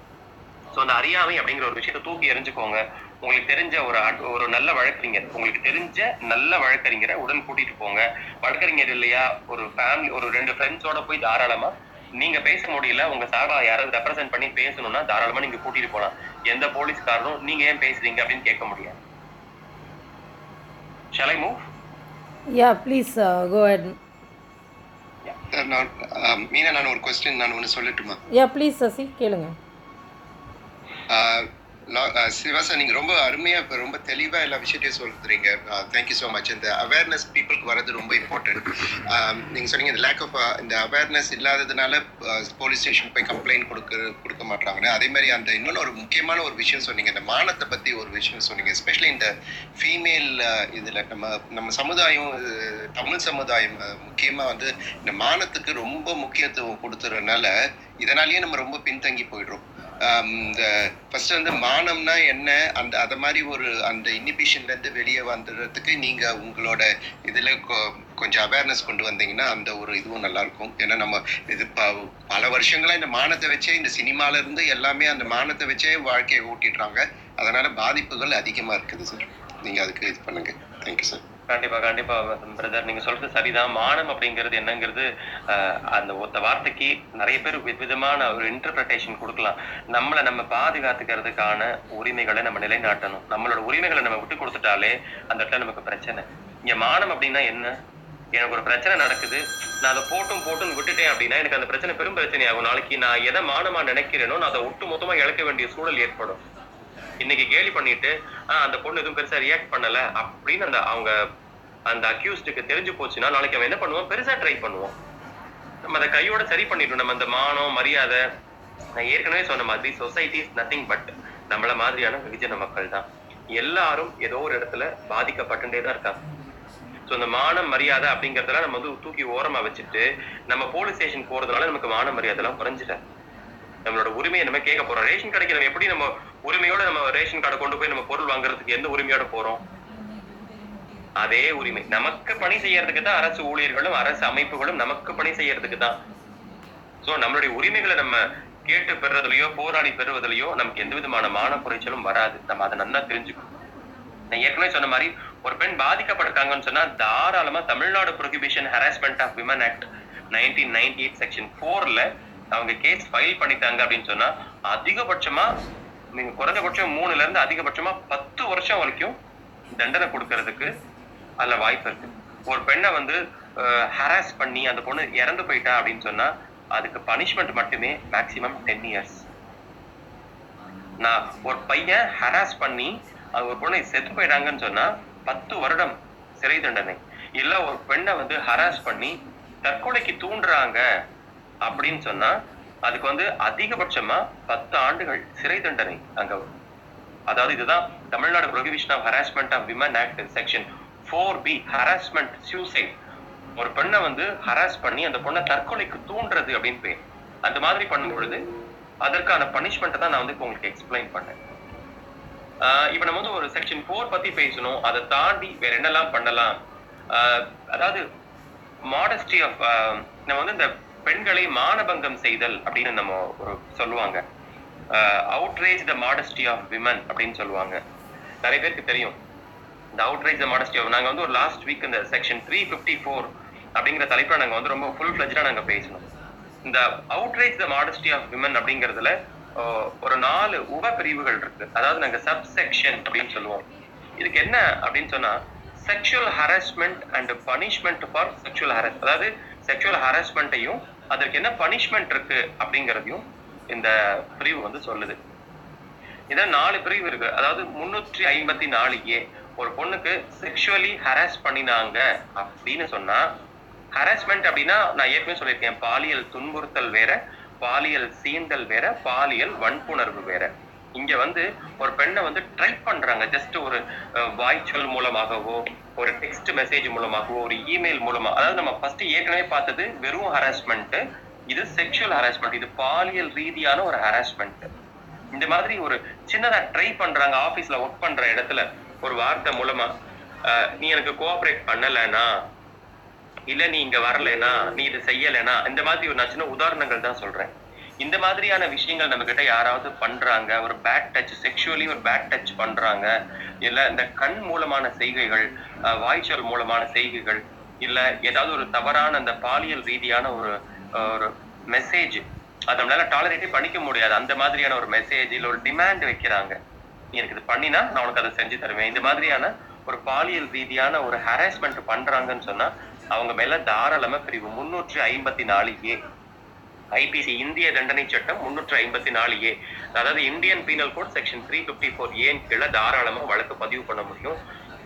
ஸோ அந்த அறியாமை அப்படிங்கிற ஒரு விஷயத்த தூக்கி எறிஞ்சுக்கோங்க. உங்களுக்கு தெரிஞ்ச ஒரு ஒரு நல்ல வழக்கறிஞர் உங்களுக்கு தெரிஞ்ச நல்ல வழக்கறிஞரை உடன் கூட்டிட்டு போங்க. வழக்கறிஞர் இல்லையா ஒரு ஃபேமிலி ஒரு ரெண்டு ஃப்ரெண்ட்ஸோட போய் தாராளமா நீங்க பேச முடியல உங்க சாரா யாராவது ரெப்ரசென்ட் பண்ணி பேசணும்னா தாராளமா நீங்க கூட்டிட்டு போலாம். எந்த போலீஸ்காரனும் நீங்க ஏன் பேசுறீங்க அப்படின்னு கேட்க முடியாது. Shall I move Yeah, please uh, go ahead. நான் மீனா நான் ஒரு கொஸ்டின் நான் ஒன்று சொல்லட்டுமா? Yeah, please, சசி கேளுங்க. சிவாசா நீங்க சிவா சார் நீங்கள் ரொம்ப அருமையாக இப்போ ரொம்ப தெளிவாக எல்லா விஷயத்தையும் சொல்றீங்க. தேங்க்யூ ஸோ மச் இந்த அவேர்னஸ் பீப்புளுக்கு வர்றது ரொம்ப இம்பார்ட்டன்ட் நீங்கள் சொன்னீங்க இந்த லேக் ஆஃப் இந்த அவேர்னஸ் இல்லாததுனால போலீஸ் ஸ்டேஷன் போய் கம்ப்ளைண்ட் கொடுக்க கொடுக்க மாட்டாங்கன்னு அதே மாதிரி அந்த இன்னொன்று ஒரு முக்கியமான ஒரு விஷயம் சொன்னீங்க. இந்த மானத்தை பற்றி ஒரு விஷயம் சொன்னீங்க. எஸ்பெஷலி இந்த ஃபீமேல் இதில் நம்ம நம்ம சமுதாயம் தமிழ் சமுதாயம் முக்கியமாக வந்து இந்த மானத்துக்கு ரொம்ப முக்கியத்துவம் கொடுத்துறதுனால இதனாலேயே நம்ம ரொம்ப பின்தங்கி போயிடுறோம். இந்த ஃபர்ஸ்ட் வந்து மானம்னா என்ன? அந்த அதை மாதிரி ஒரு அந்த inhibitionல இருந்து வெளியே வந்துடுறதுக்கு நீங்க உங்களோட இதுல கொ- கொஞ்சம் அவேர்னஸ் கொண்டு வந்தீங்கன்னா அந்த ஒரு இதுவும் நல்லா இருக்கும் ஏன்னா நம்ம இது ப- பல வருஷங்களா இந்த மானத்தை வச்சே இந்த சினிமால இருந்து எல்லாமே அந்த மானத்தை வச்சே வாழ்க்கையை ஓட்டிடுறாங்க அதனால பாதிப்புகள் அதிகமா இருக்குது சார் நீங்க அதுக்கு இது பண்ணுங்க. தேங்க்யூ சார் கண்டிப்பா கண்டிப்பா பிரதர் நீங்க சொல்றது சரிதான். மானம் அப்படிங்கிறது என்னங்கிறது அந்த ஒத்த வார்த்தைக்கு நிறைய பேர் விதவிதமான ஒரு இன்டர்பிரட்டேஷன் கொடுக்கலாம். நம்மளை நம்ம பாதுகாத்துக்கிறதுக்கான உரிமைகளை நம்ம நிலைநாட்டணும். நம்மளோட உரிமைகளை நம்ம விட்டு கொடுத்துட்டாலே அந்த இடத்துல நமக்கு பிரச்சனை. இங்க மானம் அப்படின்னா என்ன? எனக்கு ஒரு பிரச்சனை நடக்குது. நான் அதை போட்டும் போட்டும் விட்டுட்டேன் அப்படின்னா எனக்கு அந்த பிரச்சனை பெரும் பிரச்சனை ஆகும் நாளைக்கு நான் எதை மானமா நினைக்கிறேனோ நான் அதை ஒட்டு மொத்தமா இழக்க வேண்டிய சூழல் ஏற்படும். இன்னைக்கு கேலி பண்ணிட்டு ஆஹ் அந்த பொண்ணு எதுவும் பெருசா ரியாக்ட் பண்ணல. அப்படின்னு அந்த அவங்க அந்த அக்யூஸ்டுக்கு தெரிஞ்சு போச்சுன்னா நாளைக்கு அவன் என்ன பண்ணுவான்? பெருசா ட்ரை பண்ணுவோம் நம்ம அதை கையோட சரி பண்ணிட்டோம் நம்ம அந்த மானம் மரியாதை நான் ஏற்கனவே சொன்ன மாதிரி சொசைட்டி இஸ் நத்திங் பட் நம்மள மாதிரியான வெகுஜன மக்கள் தான். எல்லாரும் ஏதோ ஒரு இடத்துல பாதிக்கப்பட்டுட்டே தான் இருக்காங்க. ஸோ இந்த மானம் மரியாதை அப்படிங்கிறதெல்லாம் நம்ம வந்து தூக்கி ஓரமா வச்சுட்டு நம்ம போலீஸ் ஸ்டேஷன் போறதுனால நமக்கு மான மரியாதை எல்லாம் குறைஞ்சிட்டேன் நம்மளோட உரிமையை நம்ம கேட்க போறோம். ரேஷன் கடைக்கு நம்ம எப்படி நம்ம உரிமையோட நம்ம ரேஷன் கார்டை கொண்டு போய் நம்ம பொருள் வாங்குறதுக்கு எந்த உரிமையோட போறோம்? அதே உரிமை. நமக்கு பணி செய்யறதுக்கு தான் அரசு ஊழியர்களும் அரசு அமைப்புகளும் நமக்கு பணி செய்யறதுக்கு தான். சோ நம்மளுடைய உரிமைகளை நம்ம கேட்டு பெறுறதுலையோ போராடி பெறுவதிலையோ நமக்கு எந்த விதமான மான குறைச்சலும் வராது. நம்ம அதை நல்லா தெரிஞ்சுக்கணும். நான் ஏற்கனவே சொன்ன மாதிரி ஒரு பெண் பாதிக்கப்பட்டிருக்காங்கன்னு சொன்னா தாராளமா Tamil Nadu prohibition harassment of women act nineteen ninety eight section ஃபோர்ல அவங்க கேஸ் ஃபைல் பண்ணிட்டாங்க அப்படின்னு சொன்னா அதிகபட்சமா நீங்க குறைஞ்சபட்சம் மூணுல இருந்து அதிகபட்சமா பத்து வருஷம் வரைக்கும் தண்டனை கொடுக்கறதுக்கு அதுல வாய்ப்பு இருக்கு. ஒரு பெண்ணை வந்து ஹராஸ் பண்ணி அந்த பொண்ணு இறந்து போயிட்டா அப்படின்னு சொன்னா அதுக்கு பனிஷ்மெண்ட் மட்டுமே மேக்சிமம் டென் இயர்ஸ் நான் ஒரு பையன் ஹராஸ் பண்ணி அது ஒரு பொண்ணை செத்து போயிட்டாங்கன்னு சொன்னா பத்து வருடம் சிறை தண்டனை. இல்ல ஒரு பெண்ணை வந்து ஹராஸ் பண்ணி தற்கொலைக்கு தூண்டுறாங்க அப்படின்னு சொன்னா அதுக்கு வந்து அதிகபட்சமா பத்து ஆண்டுகள் சிறை தண்டனை அங்க வரும். அதாவது இதுதான் Tamil Nadu prohibition of harassment of women act section four B harassment suicide ஒரு பெண்ணை வந்து ஹராஸ் பண்ணி அந்த பொண்ணை தற்கொலைக்கு தூண்டுறது அப்படின்னு பேர். அந்த மாதிரி பண்ணும் பொழுது அதற்கான பனிஷ்மெண்ட்டை தான் நான் வந்து இப்போ உங்களுக்கு எக்ஸ்பிளைன் பண்ணேன். ஆஹ் இப்ப நம்ம வந்து ஒரு செக்ஷன் ஃபோர் பத்தி பேசணும். அதை தாண்டி வேற என்னெல்லாம் பண்ணலாம்? ஆஹ் அதாவது மாடஸ்டி ஆஃப் நம்ம வந்து இந்த பெண்களை மானபங்கம் செய்தல் அப்படின்னு நம்ம ஒரு சொல்லுவாங்க. Outrage the modesty of women அப்படின்னு சொல்லுவாங்க. நிறைய பேருக்கு தெரியும். இந்த அவுட்ரேஜ் த மாடஸ்டி ஆஃப் நாங்க வந்து ஒரு லாஸ்ட் வீக் இந்த செக்ஷன் த்ரீ ஃபிஃப்டி ஃபோர் அப்படிங்கிற தலைப்பில் நாங்க வந்து ரொம்ப ஃபுல் ஃபிளஜாக நாங்க பேசணும் இந்த outrage the modesty of women அப்படிங்கிறதுல ஒரு நாலு உப பிரிவுகள் இருக்கு. அதாவது நாங்க சப் செக்ஷன் அப்படின்னு சொல்லுவோம். இதுக்கு என்ன அப்படின்னு சொன்னா sexual harassment and punishment for sexual harass அதாவது செக்ஷுவல் ஹராஸ்மெண்ட்டையும் அதற்கு என்ன பனிஷ்மெண்ட் இருக்கு அப்படிங்கிறதையும் இந்த பிரிவு வந்து சொல்லுது. இதான் நாலு பிரிவு இருக்கு. அதாவது முன்னூற்றி ஐம்பத்தி நாலு ஏ. ஒரு பொண்ணுக்கு செக்ஷுவலி ஹராஸ் பண்ணினாங்க அப்படின்னு சொன்னா ஹராஸ்மெண்ட் அப்படின்னா நான் ஏற்கனவே சொல்லியிருக்கேன் பாலியல் துன்புறுத்தல் வேற பாலியல் சீந்தல் வேற பாலியல் வன்புணர்வு வேற. இங்க வந்து ஒரு பெண்ணை வந்து ட்ரை பண்றாங்க. ஜஸ்ட் ஒரு வாய்ச்சல் வாய்ச்சொல் மூலமாகவோ ஒரு டெக்ஸ்ட் மெசேஜ் மூலமாகவோ ஒரு இமெயில் மூலமா அதாவது நம்ம ஃபர்ஸ்ட் ஏற்கனவே பார்த்தது வெறும் ஹராஸ்மெண்ட் இது செக்ஷுவல் ஹராஸ்மெண்ட் இது பாலியல் ரீதியான ஒரு ஹராஸ்மெண்ட் இந்த மாதிரி ஒரு சின்னதா ட்ரை பண்றாங்க ஆபீஸ்ல ஒர்க் பண்ற இடத்துல. ஒரு வார்த்தை மூலமா நீ எனக்கு கோஆபரேட் பண்ணலைனா இல்ல நீ இங்க வரலைனா நீ இது செய்யலைனா இந்த மாதிரி ஒரு நான் சின்ன உதாரணங்கள் தான் சொல்றேன். இந்த மாதிரியான விஷயங்கள் நம்ம கிட்ட யாராவது பண்றாங்க ஒரு பேட் டச் செக்ஷுவலி ஒரு பேட் டச் பண்றாங்க இல்ல இந்த கண் மூலமான செய்கைகள் வாய்ச்சல் மூலமான செய்கைகள் இல்ல ஏதாவது ஒரு தவறான அந்த பாலியல் ரீதியான ஒரு ஒரு மெசேஜ் அதை நம்மளால டாலரேட்டே பண்ணிக்க முடியாது. அந்த மாதிரியான ஒரு மெசேஜ் இல்ல ஒரு டிமாண்ட் வைக்கிறாங்க. நீ எனக்கு இது பண்ணினா நான் உனக்கு அதை செஞ்சு தருவேன். இந்த மாதிரியான ஒரு பாலியல் ரீதியான ஒரு ஹராஸ்மெண்ட் பண்றாங்கன்னு சொன்னா அவங்க மேல தாராளமா பிரிவு. முன்னூற்றி ஐம்பத்தி நாலு ஏ ஐபிசி இந்திய தண்டனை சட்டம் முன்னூற்று ஐம்பத்தி நாலு ஏ. அதாவது Indian penal code section three fifty four ஏன் கீழே தாராளமா வழக்கு பதிவு பண்ண முடியும்.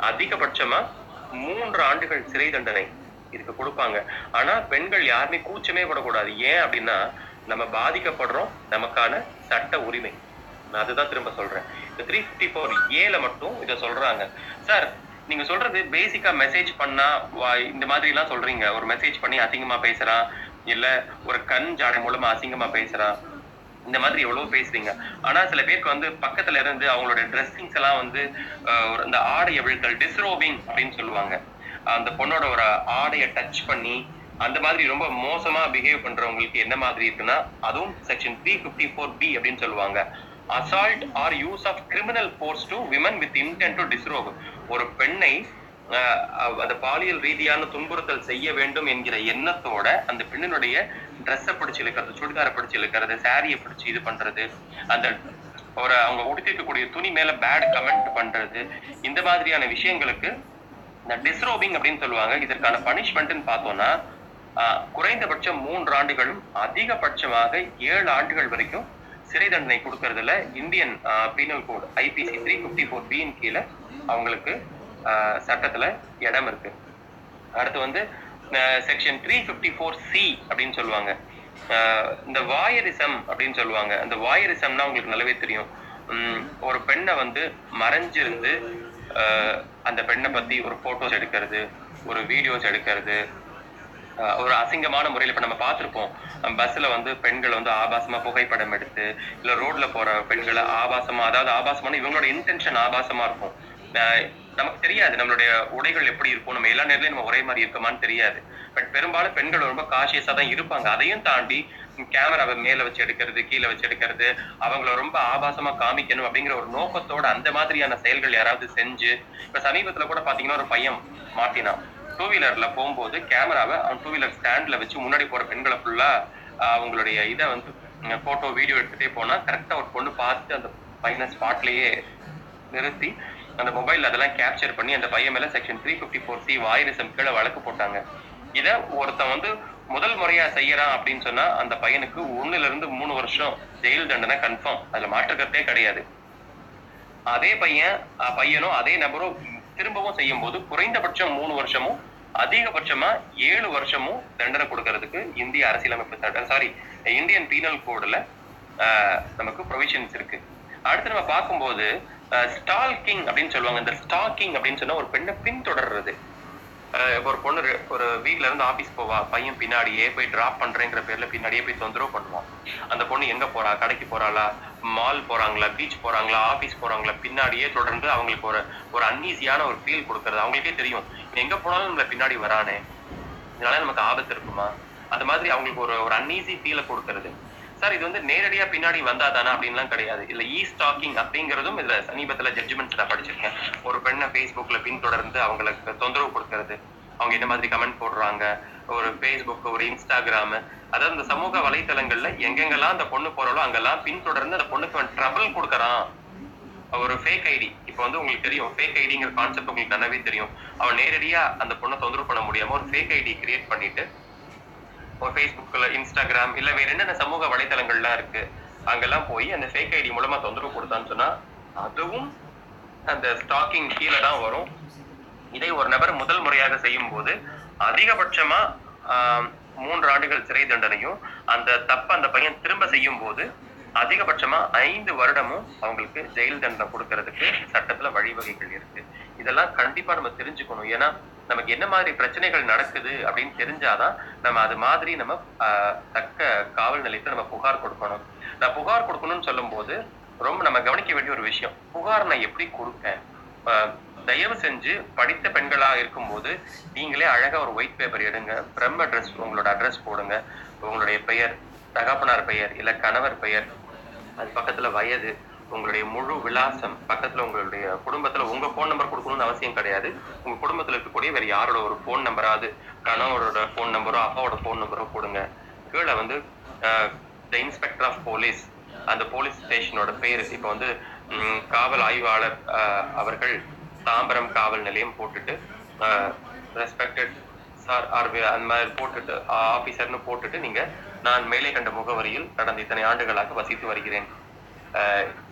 அதிகபட்சமா மூன்று ஆண்டுகள் சிறை தண்டனை இதுக்கு கொடுப்பாங்க. ஆனா பெண்கள் யாருமே கூச்சமே படக்கூடாது. ஏன் அப்படின்னா நம்ம பாதிக்கப்படுறோம் நமக்கான சட்ட உரிமை. நான் அதுதான் திரும்ப சொல்றேன். இந்த த்ரீ ஃபிஃப்டி ஃபோர் ஏல மட்டும் இதை சொல்றாங்க. சார் நீங்க சொல்றது பேசிக்கா மெசேஜ் பண்ணா வா- இந்த மாதிரி எல்லாம் சொல்றீங்க. ஒரு மெசேஜ் பண்ணி அசிங்கமா பேசுறான். இல்ல ஒரு கண் ஜாடை மூலமா அசிங்கமா பேசுறான் இந்த மாதிரி எவ்வளவு பேசுறீங்க. ஆனா சில பேருக்கு வந்து பக்கத்துல இருந்து அவங்களோட ட்ரெஸ்ஸிங்ஸ் எல்லாம் வந்து ஒரு இந்த ஆடை விழுத்தல் டிஸ்ரோபிங் அப்படின்னு சொல்லுவாங்க. அந்த பொண்ணோட ஒரு ஆடையை டச் பண்ணி அந்த மாதிரி ரொம்ப மோசமா பிஹேவ் பண்றவங்களுக்கு என்ன மாதிரி இருக்குன்னா அதுவும் section three fifty four B அப்படின்னு சொல்லுவாங்க. Assault or use of criminal force to women with intent to disrobe ஒரு பெண்ணை அந்த பாலியல் ரீதியான துன்புறுத்தல் செய்ய வேண்டும் என்கிற எண்ணத்தோட அந்த பெண்ணினுடைய ட்ரெஸ்ஸை பிடிச்சி இழுக்கிறது சுடிதாரை பிடிச்சி இழுக்கிறது சாரியை பிடிச்சி இது பண்றது அந்த ஒரு அவங்க உடுத்திருக்கக்கூடிய துணி மேல பேட் கமெண்ட் பண்றது இந்த மாதிரியான விஷயங்களுக்கு இந்த டிஸ்ரோபிங் அப்படின்னு சொல்லுவாங்க. இதற்கான பனிஷ்மெண்ட்னு பார்த்தோம்னா ஆஹ் குறைந்தபட்சம் மூன்று ஆண்டுகளும் அதிகபட்சமாக ஏழு ஆண்டுகள் வரைக்கும் சிறை தண்டனை கொடுக்கறதுல Indian penal code IPC three fifty four பியின் கீழே அவங்களுக்கு சட்டத்துல இடம் இருக்கு. அடுத்து வந்து section three fifty four C அப்படின்னு சொல்லுவாங்க. ஆஹ் இந்த வாயரிசம் அப்படின்னு சொல்லுவாங்க. அந்த வாயரிசம்னா உங்களுக்கு நல்லாவே தெரியும். ஒரு பெண்ணை வந்து மறைஞ்சிருந்து ஆஹ் அந்த பெண்ணை பத்தி ஒரு போட்டோஸ் எடுக்கிறது ஒரு வீடியோஸ் எடுக்கிறது ஒரு அசிங்கமான முறையில் இப்போ நம்ம பார்த்துருப்போம். பஸ்ஸில் வந்து பெண்கள் வந்து ஆபாசமாக புகைப்படம் எடுத்து இல்லை ரோட்டில் போகிற பெண்களை ஆபாசமாக அதாவது ஆபாசமான இவங்களோட இன்டென்ஷன் ஆபாசமாக இருக்கும். நமக்கு தெரியாது. நம்மளுடைய உடைகள் எப்படி இருக்கும்? நம்ம எல்லா நேரத்துலயும் நம்ம ஒரே மாதிரி இருக்கமான்னு தெரியாது. பட் பெரும்பாலும் பெண்கள் ரொம்ப காஷியஸா தான் இருப்பாங்க. அதையும் தாண்டி கேமராவை மேல வச்சு எடுக்கிறது கீழே வச்சு எடுக்கிறது அவங்கள ரொம்ப ஆபாசமா காமிக்கணும் அப்படிங்கிற ஒரு நோக்கத்தோட அந்த மாதிரியான செயல்கள் யாராவது செஞ்சு இப்ப சமீபத்துல கூட பாத்தீங்கன்னா ஒரு பையன் மாட்டினான். டூ வீலர்ல போகும்போது கேமராவை அவன் டூ வீலர் ஸ்டாண்ட்ல வச்சு முன்னாடி போற பெண்களை ஃபுல்லா அவங்களுடைய இதை வந்து போட்டோ வீடியோ எடுத்துட்டே போனா கரெக்டா ஒரு பொண்ணு பார்த்து அந்த பையனை ஸ்பாட்லயே நிறுத்தி அந்த மொபைல் அதெல்லாம் கேப்சர் பண்ணி அந்த பையன் மேல section three fifty four C வாயிரசம் கீழே வழக்கு போட்டாங்க. இத ஒருத்தன் வந்து முதல் முறையா செய்யறான் அப்படின்னு சொன்னா அந்த பையனுக்கு ஒண்ணுல இருந்து மூணு வருஷம் ஜெயில் தண்டனை கன்ஃபார்ம் அதுல மாற்றுக்கிறதே கிடையாது. அதே பையன் அஹ் பையனும் அதே நபரும் திரும்பவும் செய்யும் போது குறைந்தபட்சம் மூணு வருஷமும் அதிகபட்சமா ஏழு வருஷமும் தண்டனை கொடுக்கறதுக்கு இந்திய அரசியலமைப்பு சட்டம் சாரி இந்தியன் பீனல் கோடுல நமக்கு ப்ரொவிஷன்ஸ் இருக்கு. அடுத்து நம்ம பார்க்கும்போது ஸ்டால்கிங் அப்படின்னு சொல்லுவாங்க. இந்த ஸ்டாக்கிங் அப்படின்னு சொன்னா ஒரு பெண்ணை பின்தொடர்றது. ஒரு பொண்ணு ஒரு வீட்ல இருந்து ஆபீஸ் போவா பையன் பின்னாடியே போய் டிராப் பண்றேங்கிற பேர்ல பின்னாடியே போய் தொந்தரவு பண்ணுவான். அந்த பொண்ணு எங்க போறா? கடைக்கு போறாளா? மால் போறாங்களா? பீச் போறாங்களா? ஆபீஸ் போறாங்களா? பின்னாடியே தொடர்ந்து அவங்களுக்கு ஒரு ஒரு அன்ஈஸியான ஒரு ஃபீல் கொடுக்கறது. அவங்களுக்கே தெரியும். எங்க போனாலும் நம்மள பின்னாடி வரானே. இதனால நமக்கு ஆபத்து இருக்குமா? அந்த மாதிரி அவங்களுக்கு ஒரு ஒரு அன்ஈஸி ஃபீலை கொடுக்கறது. சார் இது வந்து நேரடியா பின்னாடி வந்தாதானா அப்படின்லாம் கிடையாது. இல்ல இ ஸ்டாக்கிங் அப்படிங்கிறதும் இதுல சமீபத்துல ஜட்ஜ்மெண்ட்ஸ் நான் படிச்சிருக்கேன். ஒரு பெண்ணை பேஸ்புக்ல பின்தொடர்ந்து அவங்களுக்கு தொந்தரவு கொடுக்கறது. அவங்க என்ன மாதிரி கமெண்ட் போடுறாங்க. ஒரு ஃபேஸ்புக் ஒரு இன்ஸ்டாகிராம் அதாவது இந்த சமூக வலைத்தளங்கள்ல எங்கெங்கெல்லாம் அந்த பொண்ணு போறாலோ அங்கெல்லாம் பின்தொடர்ந்து அந்த பொண்ணுக்கு ட்ரபிள் கொடுக்கறான். ஒரு ஃபேக் ஐடி இப்போ வந்து உங்களுக்கு தெரியும். ஃபேக் ஐடிங்கிற கான்செப்ட் உங்களுக்கு நல்லாவே தெரியும். அவன் நேரடியா அந்த பொண்ணை தொந்தரவு பண்ண முடியாம ஒரு ஃபேக் ஐடி கிரியேட் பண்ணிட்டு ஒரு ஃபேஸ்புக்கில் இன்ஸ்டாகிராம் இல்லை வேற என்னென்ன சமூக வலைத்தளங்கள்லாம் இருக்கு அங்கெல்லாம் போய் அந்த ஃபேக் ஐடி மூலமா தொந்தரவு கொடுத்தான்னு சொன்னா அதுவும் அந்த ஸ்டாக்கிங் கீழே தான் வரும். இதை ஒரு நபர் முதல் முறையாக செய்யும் போது அதிகபட்சமா ஆஹ், மூன்று ஆண்டுகள் சிறை தண்டனையும் அந்த தப்பை அந்த பையன் திரும்ப செய்யும் போது அதிகபட்சமா ஐந்து வருடமும் அவங்களுக்கு ஜெயில் தண்டனை கொடுக்கறதுக்கு சட்டத்துல வழிவகைகள் இருக்கு. இதெல்லாம் கண்டிப்பா நம்ம தெரிஞ்சுக்கணும். ஏன்னா நமக்கு என்ன மாதிரி பிரச்சனைகள் நடக்குது அப்படின்னு தெரிஞ்சாதான் நம்ம அது மாதிரி நம்ம தக்க காவல் நிலையத்தை நம்ம புகார் கொடுக்கணும். நான் புகார் கொடுக்கணும்னு சொல்லும்போது ரொம்ப நம்ம கவனிக்க வேண்டிய ஒரு விஷயம். புகார் நான் எப்படி கொடுப்பேன்? தயவு செஞ்சு படித்த பெண்களா இருக்கும்போது நீங்களே அழகா ஒரு ஒயிட் பேப்பர் எடுங்க. பிரம்ம அட்ரஸ் உங்களோட அட்ரஸ் போடுங்க. உங்களுடைய பெயர் தகப்பனார் பெயர் இல்ல கணவர் பெயர் அது பக்கத்துல வயது உங்களுடைய முழு விலாசம் பக்கத்துல உங்களுடைய குடும்பத்துல உங்க போன் நம்பர் கொடுக்கணும்னு அவசியம் கிடையாது. உங்க குடும்பத்துல இருக்கக்கூடிய வேற யாரோட ஒரு போன் நம்பராவது கணவரோட போன் நம்பரோ அப்பாவோட போன் நம்பரோ கொடுங்க. கீழே வந்து த இன்ஸ்பெக்டர் ஆஃப் போலீஸ் அந்த போலீஸ் ஸ்டேஷனோட பேர். இப்போ வந்து காவல் ஆய்வாளர் அவர்கள் தாம்பரம் காவல் நிலையம் போட்டுட்டு ரெஸ்பெக்டட் சார் ஆர் அந்த மாதிரி போட்டுட்டு ஆபீசர்னு போட்டுட்டு நீங்க நான் மேலே கண்ட முகவரியில் கடந்த இத்தனை ஆண்டுகளாக வசித்து வருகிறேன்.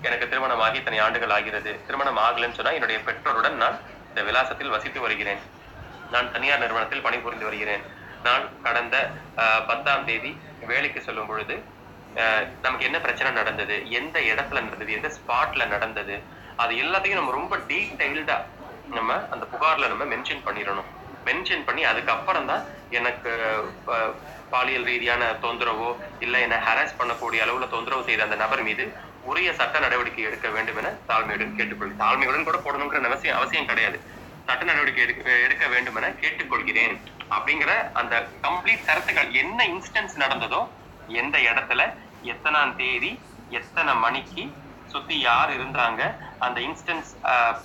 எனக்கு திருமணமாகி இத்தனை ஆண்டுகள் ஆகிறது. திருமணம் ஆகலைன்னு சொன்னா என்னுடைய பெற்றோருடன் நான் இந்த விலாசத்தில் வசித்து வருகிறேன். நான் தனியார் நிறுவனத்தில் பணிபுரிந்து வருகிறேன். நான் கடந்த ஆஹ், பத்தாம் தேதி வேலைக்கு செல்லும் பொழுது ஆஹ், நமக்கு என்ன பிரச்சனை நடந்தது? எந்த இடத்துல நடந்தது? எந்த ஸ்பாட்ல நடந்தது? அது எல்லாத்தையும் நம்ம ரொம்ப டீடைல்டா நம்ம அந்த புகார்ல நம்ம மென்ஷன் பண்ணிடணும். மென்ஷன் பண்ணி அதுக்கப்புறம் தான் எனக்கு பாலியல் ரீதியான தொந்தரவோ இல்லை என்னை ஹராஸ் பண்ணக்கூடிய அளவுல தொந்தரவு செய்த அந்த நபர் மீது உரிய சட்ட நடவடிக்கை எடுக்க வேண்டும் என தாழ்மையுடன் கேட்டுக்கொள் தாழ்மையுடன் கூட போடணுங்கிற அவசியம் அவசியம் கிடையாது. சட்ட நடவடிக்கை எடுக்க எடுக்க வேண்டும் என கேட்டுக்கொள்கிறேன். அப்படிங்கிற அந்த கம்ப்ளீட் கருத்துக்கள் என்ன இன்ஸ்டன்ஸ் நடந்ததோ எந்த இடத்துல எத்தனாம் தேதி எத்தனை மணிக்கு சுத்தி யார் இருந்தாங்க அந்த இன்ஸ்டன்ஸ்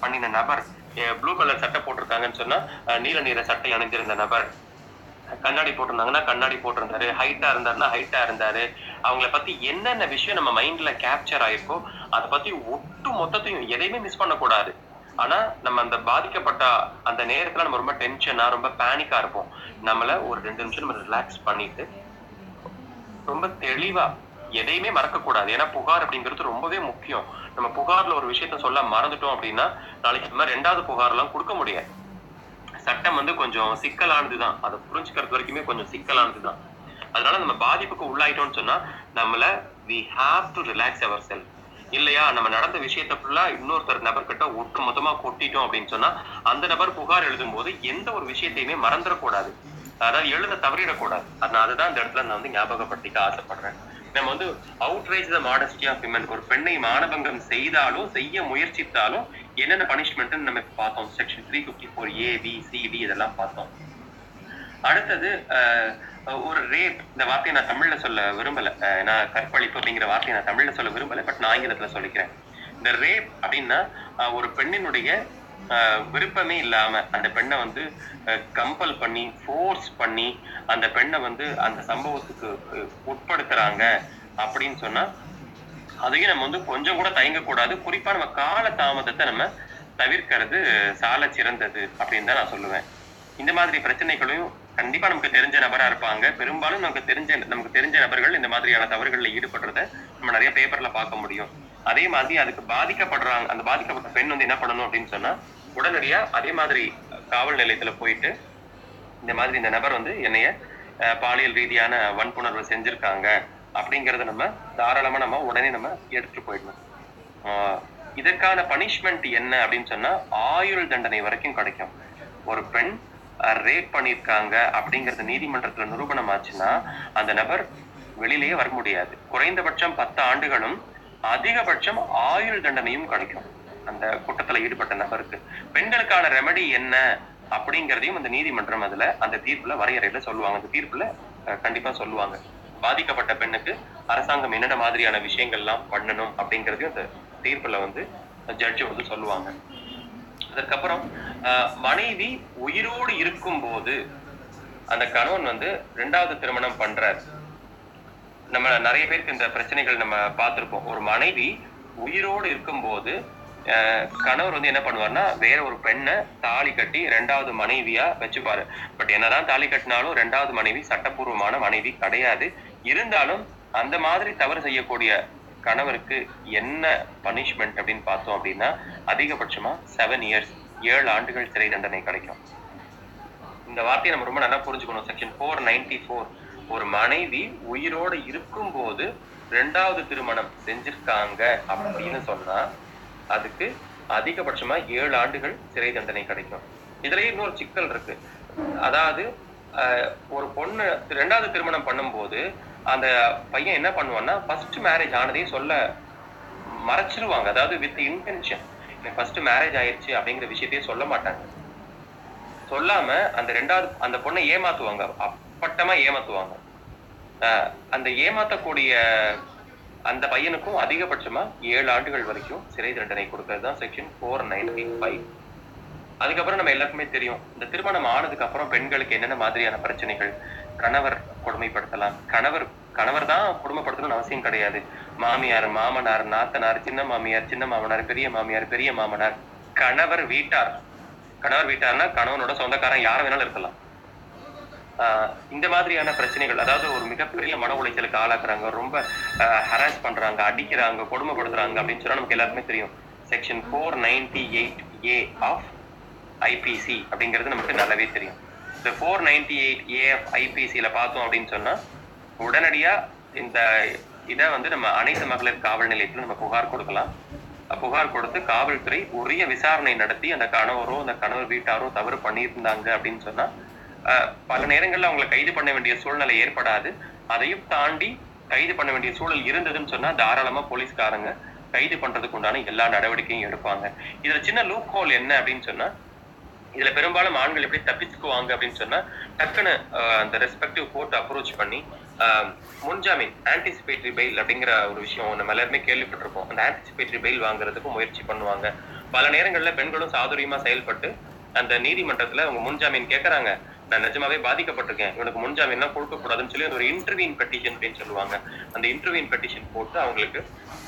பண்ணின நபர் ப்ளூ கலர் சட்டை போட்டிருக்காங்கன்னு சொன்னா நீல நிற சட்டை அணிஞ்சிருந்த நபர் கண்ணாடி போட்டிருந்தாங்கன்னா கண்ணாடி போட்டிருந்தாரு. ஹைட்டா இருந்தாருன்னா ஹைட்டா இருந்தாரு. அவங்கள பத்தி என்னென்ன விஷயம் நம்ம மைண்ட்ல கேப்சர் ஆயிருக்கோ அதை பத்தி ஒட்டு மொத்தத்தையும் எதையுமே மிஸ் பண்ணக்கூடாது. ஆனா நம்ம அந்த பாதிக்கப்பட்ட அந்த நேரத்துல நம்ம ரொம்ப டென்ஷனா ரொம்ப பேனிக்கா இருப்போம். நம்மள ஒரு ரெண்டு நிமிஷம் நம்ம ரிலாக்ஸ் பண்ணிட்டு ரொம்ப தெளிவா எதையுமே மறக்க கூடாது ஏன்னா புகார் அப்படிங்கிறது ரொம்பவே முக்கியம். நம்ம புகார்ல ஒரு விஷயத்த சொல்ல மறந்துட்டோம் அப்படின்னா நாளைக்கு இந்த மாதிரி ரெண்டாவது புகார்லாம் கொடுக்க முடியாது. சட்டம் வந்து கொஞ்சம் சிக்கலானதுதான். அதை புரிஞ்சுக்கிறது வரைக்குமே கொஞ்சம் சிக்கலானதுதான். அதனால நம்ம பாதிப்புக்கு உள்ளாயிட்டோம்னு சொன்னா நம்மள we have to relax ourself இல்லையா? நம்ம நடந்த விஷயத்த ஃபுல்லா இன்னொருத்தர் நபர்கிட்ட ஒட்டு மொத்தமா கொட்டிட்டோம் அப்படின்னு சொன்னா அந்த நபர் புகார் எழுதும் போது எந்த ஒரு விஷயத்தையுமே மறந்துடக்கூடாது. அதாவது எழுத தவறிடக்கூடாது. நான் அதுதான் இந்த இடத்துல நான் வந்து ஞாபகப்படுத்திக்க ஆசைப்படுறேன். நம்ம வந்து outrage the modesty of women ஒரு பெண்ணை மானபங்கம் செய்தாலும் செய்ய முயற்சித்தாலும் என்னென்ன பனிஷ்மெண்ட் நம்ம பார்த்தோம். Section three fifty four A B C D இதெல்லாம் பார்த்தோம். அடுத்தது ஒரு ரேப் இந்த வார்த்தையை நான் தமிழ்ல சொல்ல விரும்பல. நான் கற்பழிப்பு அப்படிங்கிற வார்த்தையை நான் தமிழ்ல சொல்ல விரும்பல பட் நான் ஆங்கிலத்துல சொல்லிக்கிறேன். இந்த ரேப் அப்படின்னா ஒரு பெண்ணினுடைய விருப்பமே இல்லாம அந்த பெண்ணை வந்து கம்பல் பண்ணி ஃபோர்ஸ் பண்ணி அந்த பெண்ணை வந்து அந்த சம்பவத்துக்கு உட்படுத்துறாங்க அப்படின்னு சொன்னா அதையும் நம்ம வந்து கொஞ்சம் கூட தயங்கக்கூடாது. குறிப்பா நம்ம கால தாமதத்தை நம்ம தவிர்க்கிறது சால சிறந்தது அப்படின்னு தான் நான் சொல்லுவேன். இந்த மாதிரி பிரச்சனைகளையும் கண்டிப்பா நமக்கு தெரிஞ்ச நபரா இருப்பாங்க. பெரும்பாலும் நமக்கு தெரிஞ்ச நமக்கு தெரிஞ்ச நபர்கள் இந்த மாதிரியான தவறுகளில் ஈடுபடுறத நம்ம நிறைய பேப்பர்ல பார்க்க முடியும். அதே மாதிரி அதுக்கு பாதிக்கப்படுறாங்க அந்த பாதிக்கப்பட்ட பெண் வந்து என்ன பண்ணணும் அப்படின்னு சொன்னா உடனடியா அதே மாதிரி காவல் நிலையத்துல போயிட்டு இந்த மாதிரி இந்த நபர் வந்து என்னைய பாலியல் ரீதியான வன்புணர்வு செஞ்சிருக்காங்க அப்படிங்கறத நம்ம தாராளமா நம்ம உடனே நம்ம எடுத்துட்டு போயிடணும். இதற்கான பனிஷ்மெண்ட் என்ன அப்படின்னு சொன்னா ஆயுள் தண்டனை வரைக்கும் கிடைக்கும். ஒரு பெண் ரேப் பண்ணியிருக்காங்க அப்படிங்கறது நீதிமன்றத்துல நிரூபணம் ஆச்சுன்னா அந்த நபர் வெளியிலேயே வர முடியாது. குறைந்தபட்சம் பத்து ஆண்டுகளும் அதிகபட்சம் ஆயுள் தண்டனையும் கிடைக்கும். அந்த குற்றத்துல ஈடுபட்ட நபருக்கு. பெண்களுக்கான ரெமெடி என்ன அப்படிங்கிறதையும் அந்த நீதிமன்றம் அதுல அந்த தீர்ப்புல வரையறையில சொல்லுவாங்க. அந்த தீர்ப்புல கண்டிப்பா சொல்லுவாங்க. பாதிக்கப்பட்ட பெண்ணுக்கு அரசாங்கம் என்னென்ன மாதிரியான விஷயங்கள்லாம் பண்ணணும் அப்படிங்கறதையும் அந்த தீர்ப்புல வந்து ஜட்ஜு வந்து சொல்லுவாங்க. அதற்கப்புறம் ஆஹ், மனைவி உயிரோடு இருக்கும் போது அந்த கணவன் வந்து ரெண்டாவது திருமணம் பண்றார். நம்ம நிறைய பேருக்கு இந்த பிரச்சனைகள் நம்ம பார்த்திருப்போம். ஒரு மனைவி உயிரோடு இருக்கும்போது ஆஹ், கணவர் வந்து என்ன பண்ணுவார்னா வேற ஒரு பெண்ணை தாலி கட்டி ரெண்டாவது மனைவியா வச்சுப்பாரு. பட் என்னதான் தாலி கட்டினாலும் ரெண்டாவது மனைவி சட்டப்பூர்வமான மனைவி கிடையாது. இருந்தாலும் அந்த மாதிரி தவறு செய்யக்கூடிய கணவருக்கு என்ன பனிஷ்மெண்ட் அப்படின்னு பார்த்தோம் அப்படின்னா அதிகபட்சமா செவன் இயர்ஸ் ஏழு ஆண்டுகள் சிறை தண்டனை கிடைக்கும். இந்த வார்த்தையை நம்ம ரொம்ப நல்லா புரிஞ்சுக்கணும். செக்ஷன் ஃபோர் நைன்டி ஃபோர் ஒரு மனைவி உயிரோடு இருக்கும்போது ரெண்டாவது திருமணம் செஞ்சிருக்காங்க அப்படின்னு சொன்னா அதுக்கு அதிகபட்சமா ஏழு ஆண்டுகள் சிறை தண்டனை கிடைக்கும். இதுலயே இன்னொரு சிக்கல் இருக்கு. அதாவது ஆஹ், ஒரு பொண்ணு ரெண்டாவது திருமணம் பண்ணும்போது அந்த பையன் என்ன பண்ணுவான்னா ஃபர்ஸ்ட் மேரேஜ் ஆனதே சொல்ல மறைச்சிருவாங்க. அதாவது வித் இன்டென்ஷன் ஃபர்ஸ்ட் மேரேஜ் ஆயிருச்சு அப்படிங்கிற விஷயத்தையே சொல்ல மாட்டாங்க. சொல்லாம அந்த ரெண்டாவது அந்த பொண்ணை ஏமாத்துவாங்க. அப்பட்டமா ஏமாத்துவாங்க. அந்த ஏமாத்தக்கூடிய அந்த பையனுக்கும் அதிகபட்சமா ஏழு ஆண்டுகள் வரைக்கும் சிறை தண்டனை கொடுக்கறது தான் செக்ஷன் ஃபோர் நைன்டி ஃபைவ் அதுக்கப்புறம் நம்ம எல்லாருக்குமே தெரியும் இந்த திருமணம் ஆனதுக்கு அப்புறம் பெண்களுக்கு என்னென்ன மாதிரியான பிரச்சனைகள்? கணவர் கொடுமைப்படுத்தலாம். கணவர் கணவர் தான் கொடுமைப்படுத்தணும்னு அவசியம் கிடையாது. மாமியார் மாமனார் நாத்தனார் சின்ன மாமியார் சின்ன மாமனார் பெரிய மாமியார் பெரிய மாமனார். கணவர் வீட்டார். கணவர் வீட்டார்னா கணவனோட சொந்தக்காரன் யார வேணாலும் இருக்கலாம். இந்த மாதிரியான பிரச்சனைகள் அதாவது ஒரு மிகப்பெரிய மன உளைச்சலுக்கு ஆளாக்குறாங்க ரொம்ப ஹராஸ் பண்றாங்க அடிக்கிறாங்க கொடுமைப்படுத்துறாங்க அப்படின்னு சொன்னா நமக்கு எல்லாருக்குமே தெரியும். Section four ninety eight A of IPC அப்படிங்கிறது நமக்கு நல்லாவே தெரியும். இந்த four ninety eight A of ஐபிசியில பார்த்தோம் அப்படின்னு சொன்னா உடனடியா இந்த இதை வந்து நம்ம அனைத்து மகளிர் காவல் நிலையத்தில் நம்ம புகார் கொடுக்கலாம். புகார் கொடுத்து காவல்துறை உரிய விசாரணை நடத்தி அந்த கணவரோ அந்த கணவர் வீட்டாரோ தவறு பண்ணியிருந்தாங்க அப்படின்னு சொன்னா பல நேரங்களில் அவங்களை கைது பண்ண வேண்டிய சூழ்நிலை ஏற்படாது. அதையும் தாண்டி கைது பண்ண வேண்டிய சூழல் இருந்ததுன்னு சொன்னா தாராளமா போலீஸ்காரங்க கைது பண்றதுக்கு உண்டான எல்லா நடவடிக்கையும் எடுப்பாங்க. இதுல சின்ன லூப் ஹோல் என்ன அப்படின்னு சொன்னா இதுல பெரும்பாலும் ஆண்கள் எப்படி தப்பிச்சுக்குவாங்க அப்படின்னு சொன்னா டக்குன்னு அந்த ரெஸ்பெக்டிவ் கோர்ட் அப்ரோச் பண்ணி முன்ஜாமீன் ஆன்டிசிபேட்டரி பெயில் அப்படிங்கிற ஒரு விஷயம் நம்ம எல்லாருமே கேள்விப்பட்டிருப்போம். அந்த ஆன்டிசிபேட்டரி பெயில் வாங்குறதுக்கு முயற்சி பண்ணுவாங்க. பல நேரங்களில் பெண்களும் சாதுரியமா செயல்பட்டு அந்த நீதிமன்றத்துல அவங்க முன்ஜாமீன் கேட்கறாங்க நான் நிஜமாவே பாதிக்கப்பட்டிருக்கேன். இவனுக்கு முன்ஜாமீன்லாம் கொடுக்க கூடாதுன்னு சொல்லி ஒரு இன்டர்வீன் பெட்டிஷன் அப்படின்னு சொல்லுவாங்க. அந்த இன்டர்வீன் பெட்டிஷன் போட்டு அவங்களுக்கு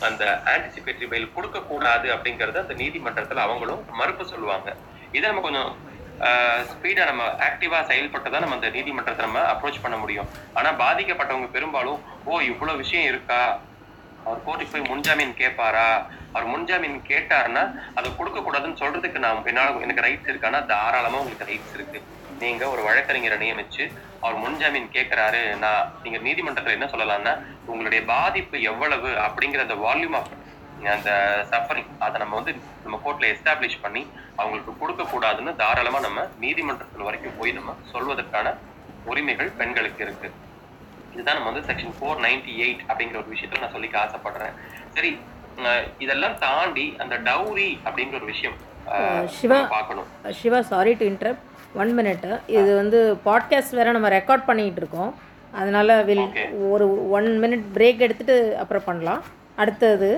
அந்த ஆன்டிசிபேட்டரி பெயில் கொடுக்க கூடாது அப்படிங்கறத அந்த நீதிமன்றத்துல அவங்களும் மறுப்பு சொல்லுவாங்க. இதை நம்ம கொஞ்சம் ஸ்பீடா நம்ம ஆக்டிவா செயல்பட்டு தான் நம்ம அந்த நீதிமன்றத்தை நம்ம அப்ரோச் பண்ண முடியும். ஆனா பாதிக்கப்பட்டவங்க பெரும்பாலும் ஓ இவ்வளவு விஷயம் இருக்கா? அவர் கோர்ட்டுக்கு போய் முன்ஜாமீன் கேட்பாரா? அவர் முன்ஜாமீன் கேட்டாருன்னா அதை கொடுக்க கூடாதுன்னு சொல்றதுக்கு நான் என்னால எனக்கு ரைட்ஸ் இருக்கான்னா தாராளமா உங்களுக்கு ரைட்ஸ் இருக்கு. நீங்க ஒரு வழக்கறிஞரை நியமிச்சு அவர் முன்ஜாமீன் கேட்கிறாரு. நான் நீங்க நீதிமன்றத்துல என்ன சொல்லலாம்னா உங்களுடைய பாதிப்பு எவ்வளவு அப்படிங்கிற அந்த வால்யூம் ஆஃப் அந்த சஃபரிங் அதை நம்ம வந்து நம்ம கோர்ட்ல எஸ்டாப்ளிஷ் பண்ணி அவங்களுக்கு கொடுக்க கூடாதுன்னு தாராளமா நம்ம நீதிமன்றத்தில் வரைக்கும் போய் நம்ம சொல்வதற்கான உரிமைகள் பெண்களுக்கு இருக்கு. இதுதான் நம்ம வந்து செக்ஷன் ஃபோர் நைன்டி எயிட் அப்படிங்கிற ஒரு விஷயத்துல நான் சொல்லிக்க ஆசைப்படுறேன். சரி இதெல்லாம் தாண்டி அந்த டவுரி அப்படிங்கிற ஒரு விஷயம் Shiva. Shiva sorry to interrupt one minute இது வந்து பாட்காஸ்ட் வேறு நம்ம ரெக்கார்ட் பண்ணிகிட்டு இருக்கோம். அதனால் வில். ஒரு ஒன் மினிட் பிரேக் எடுத்துகிட்டு அப்புறம் பண்ணலாம். அடுத்தது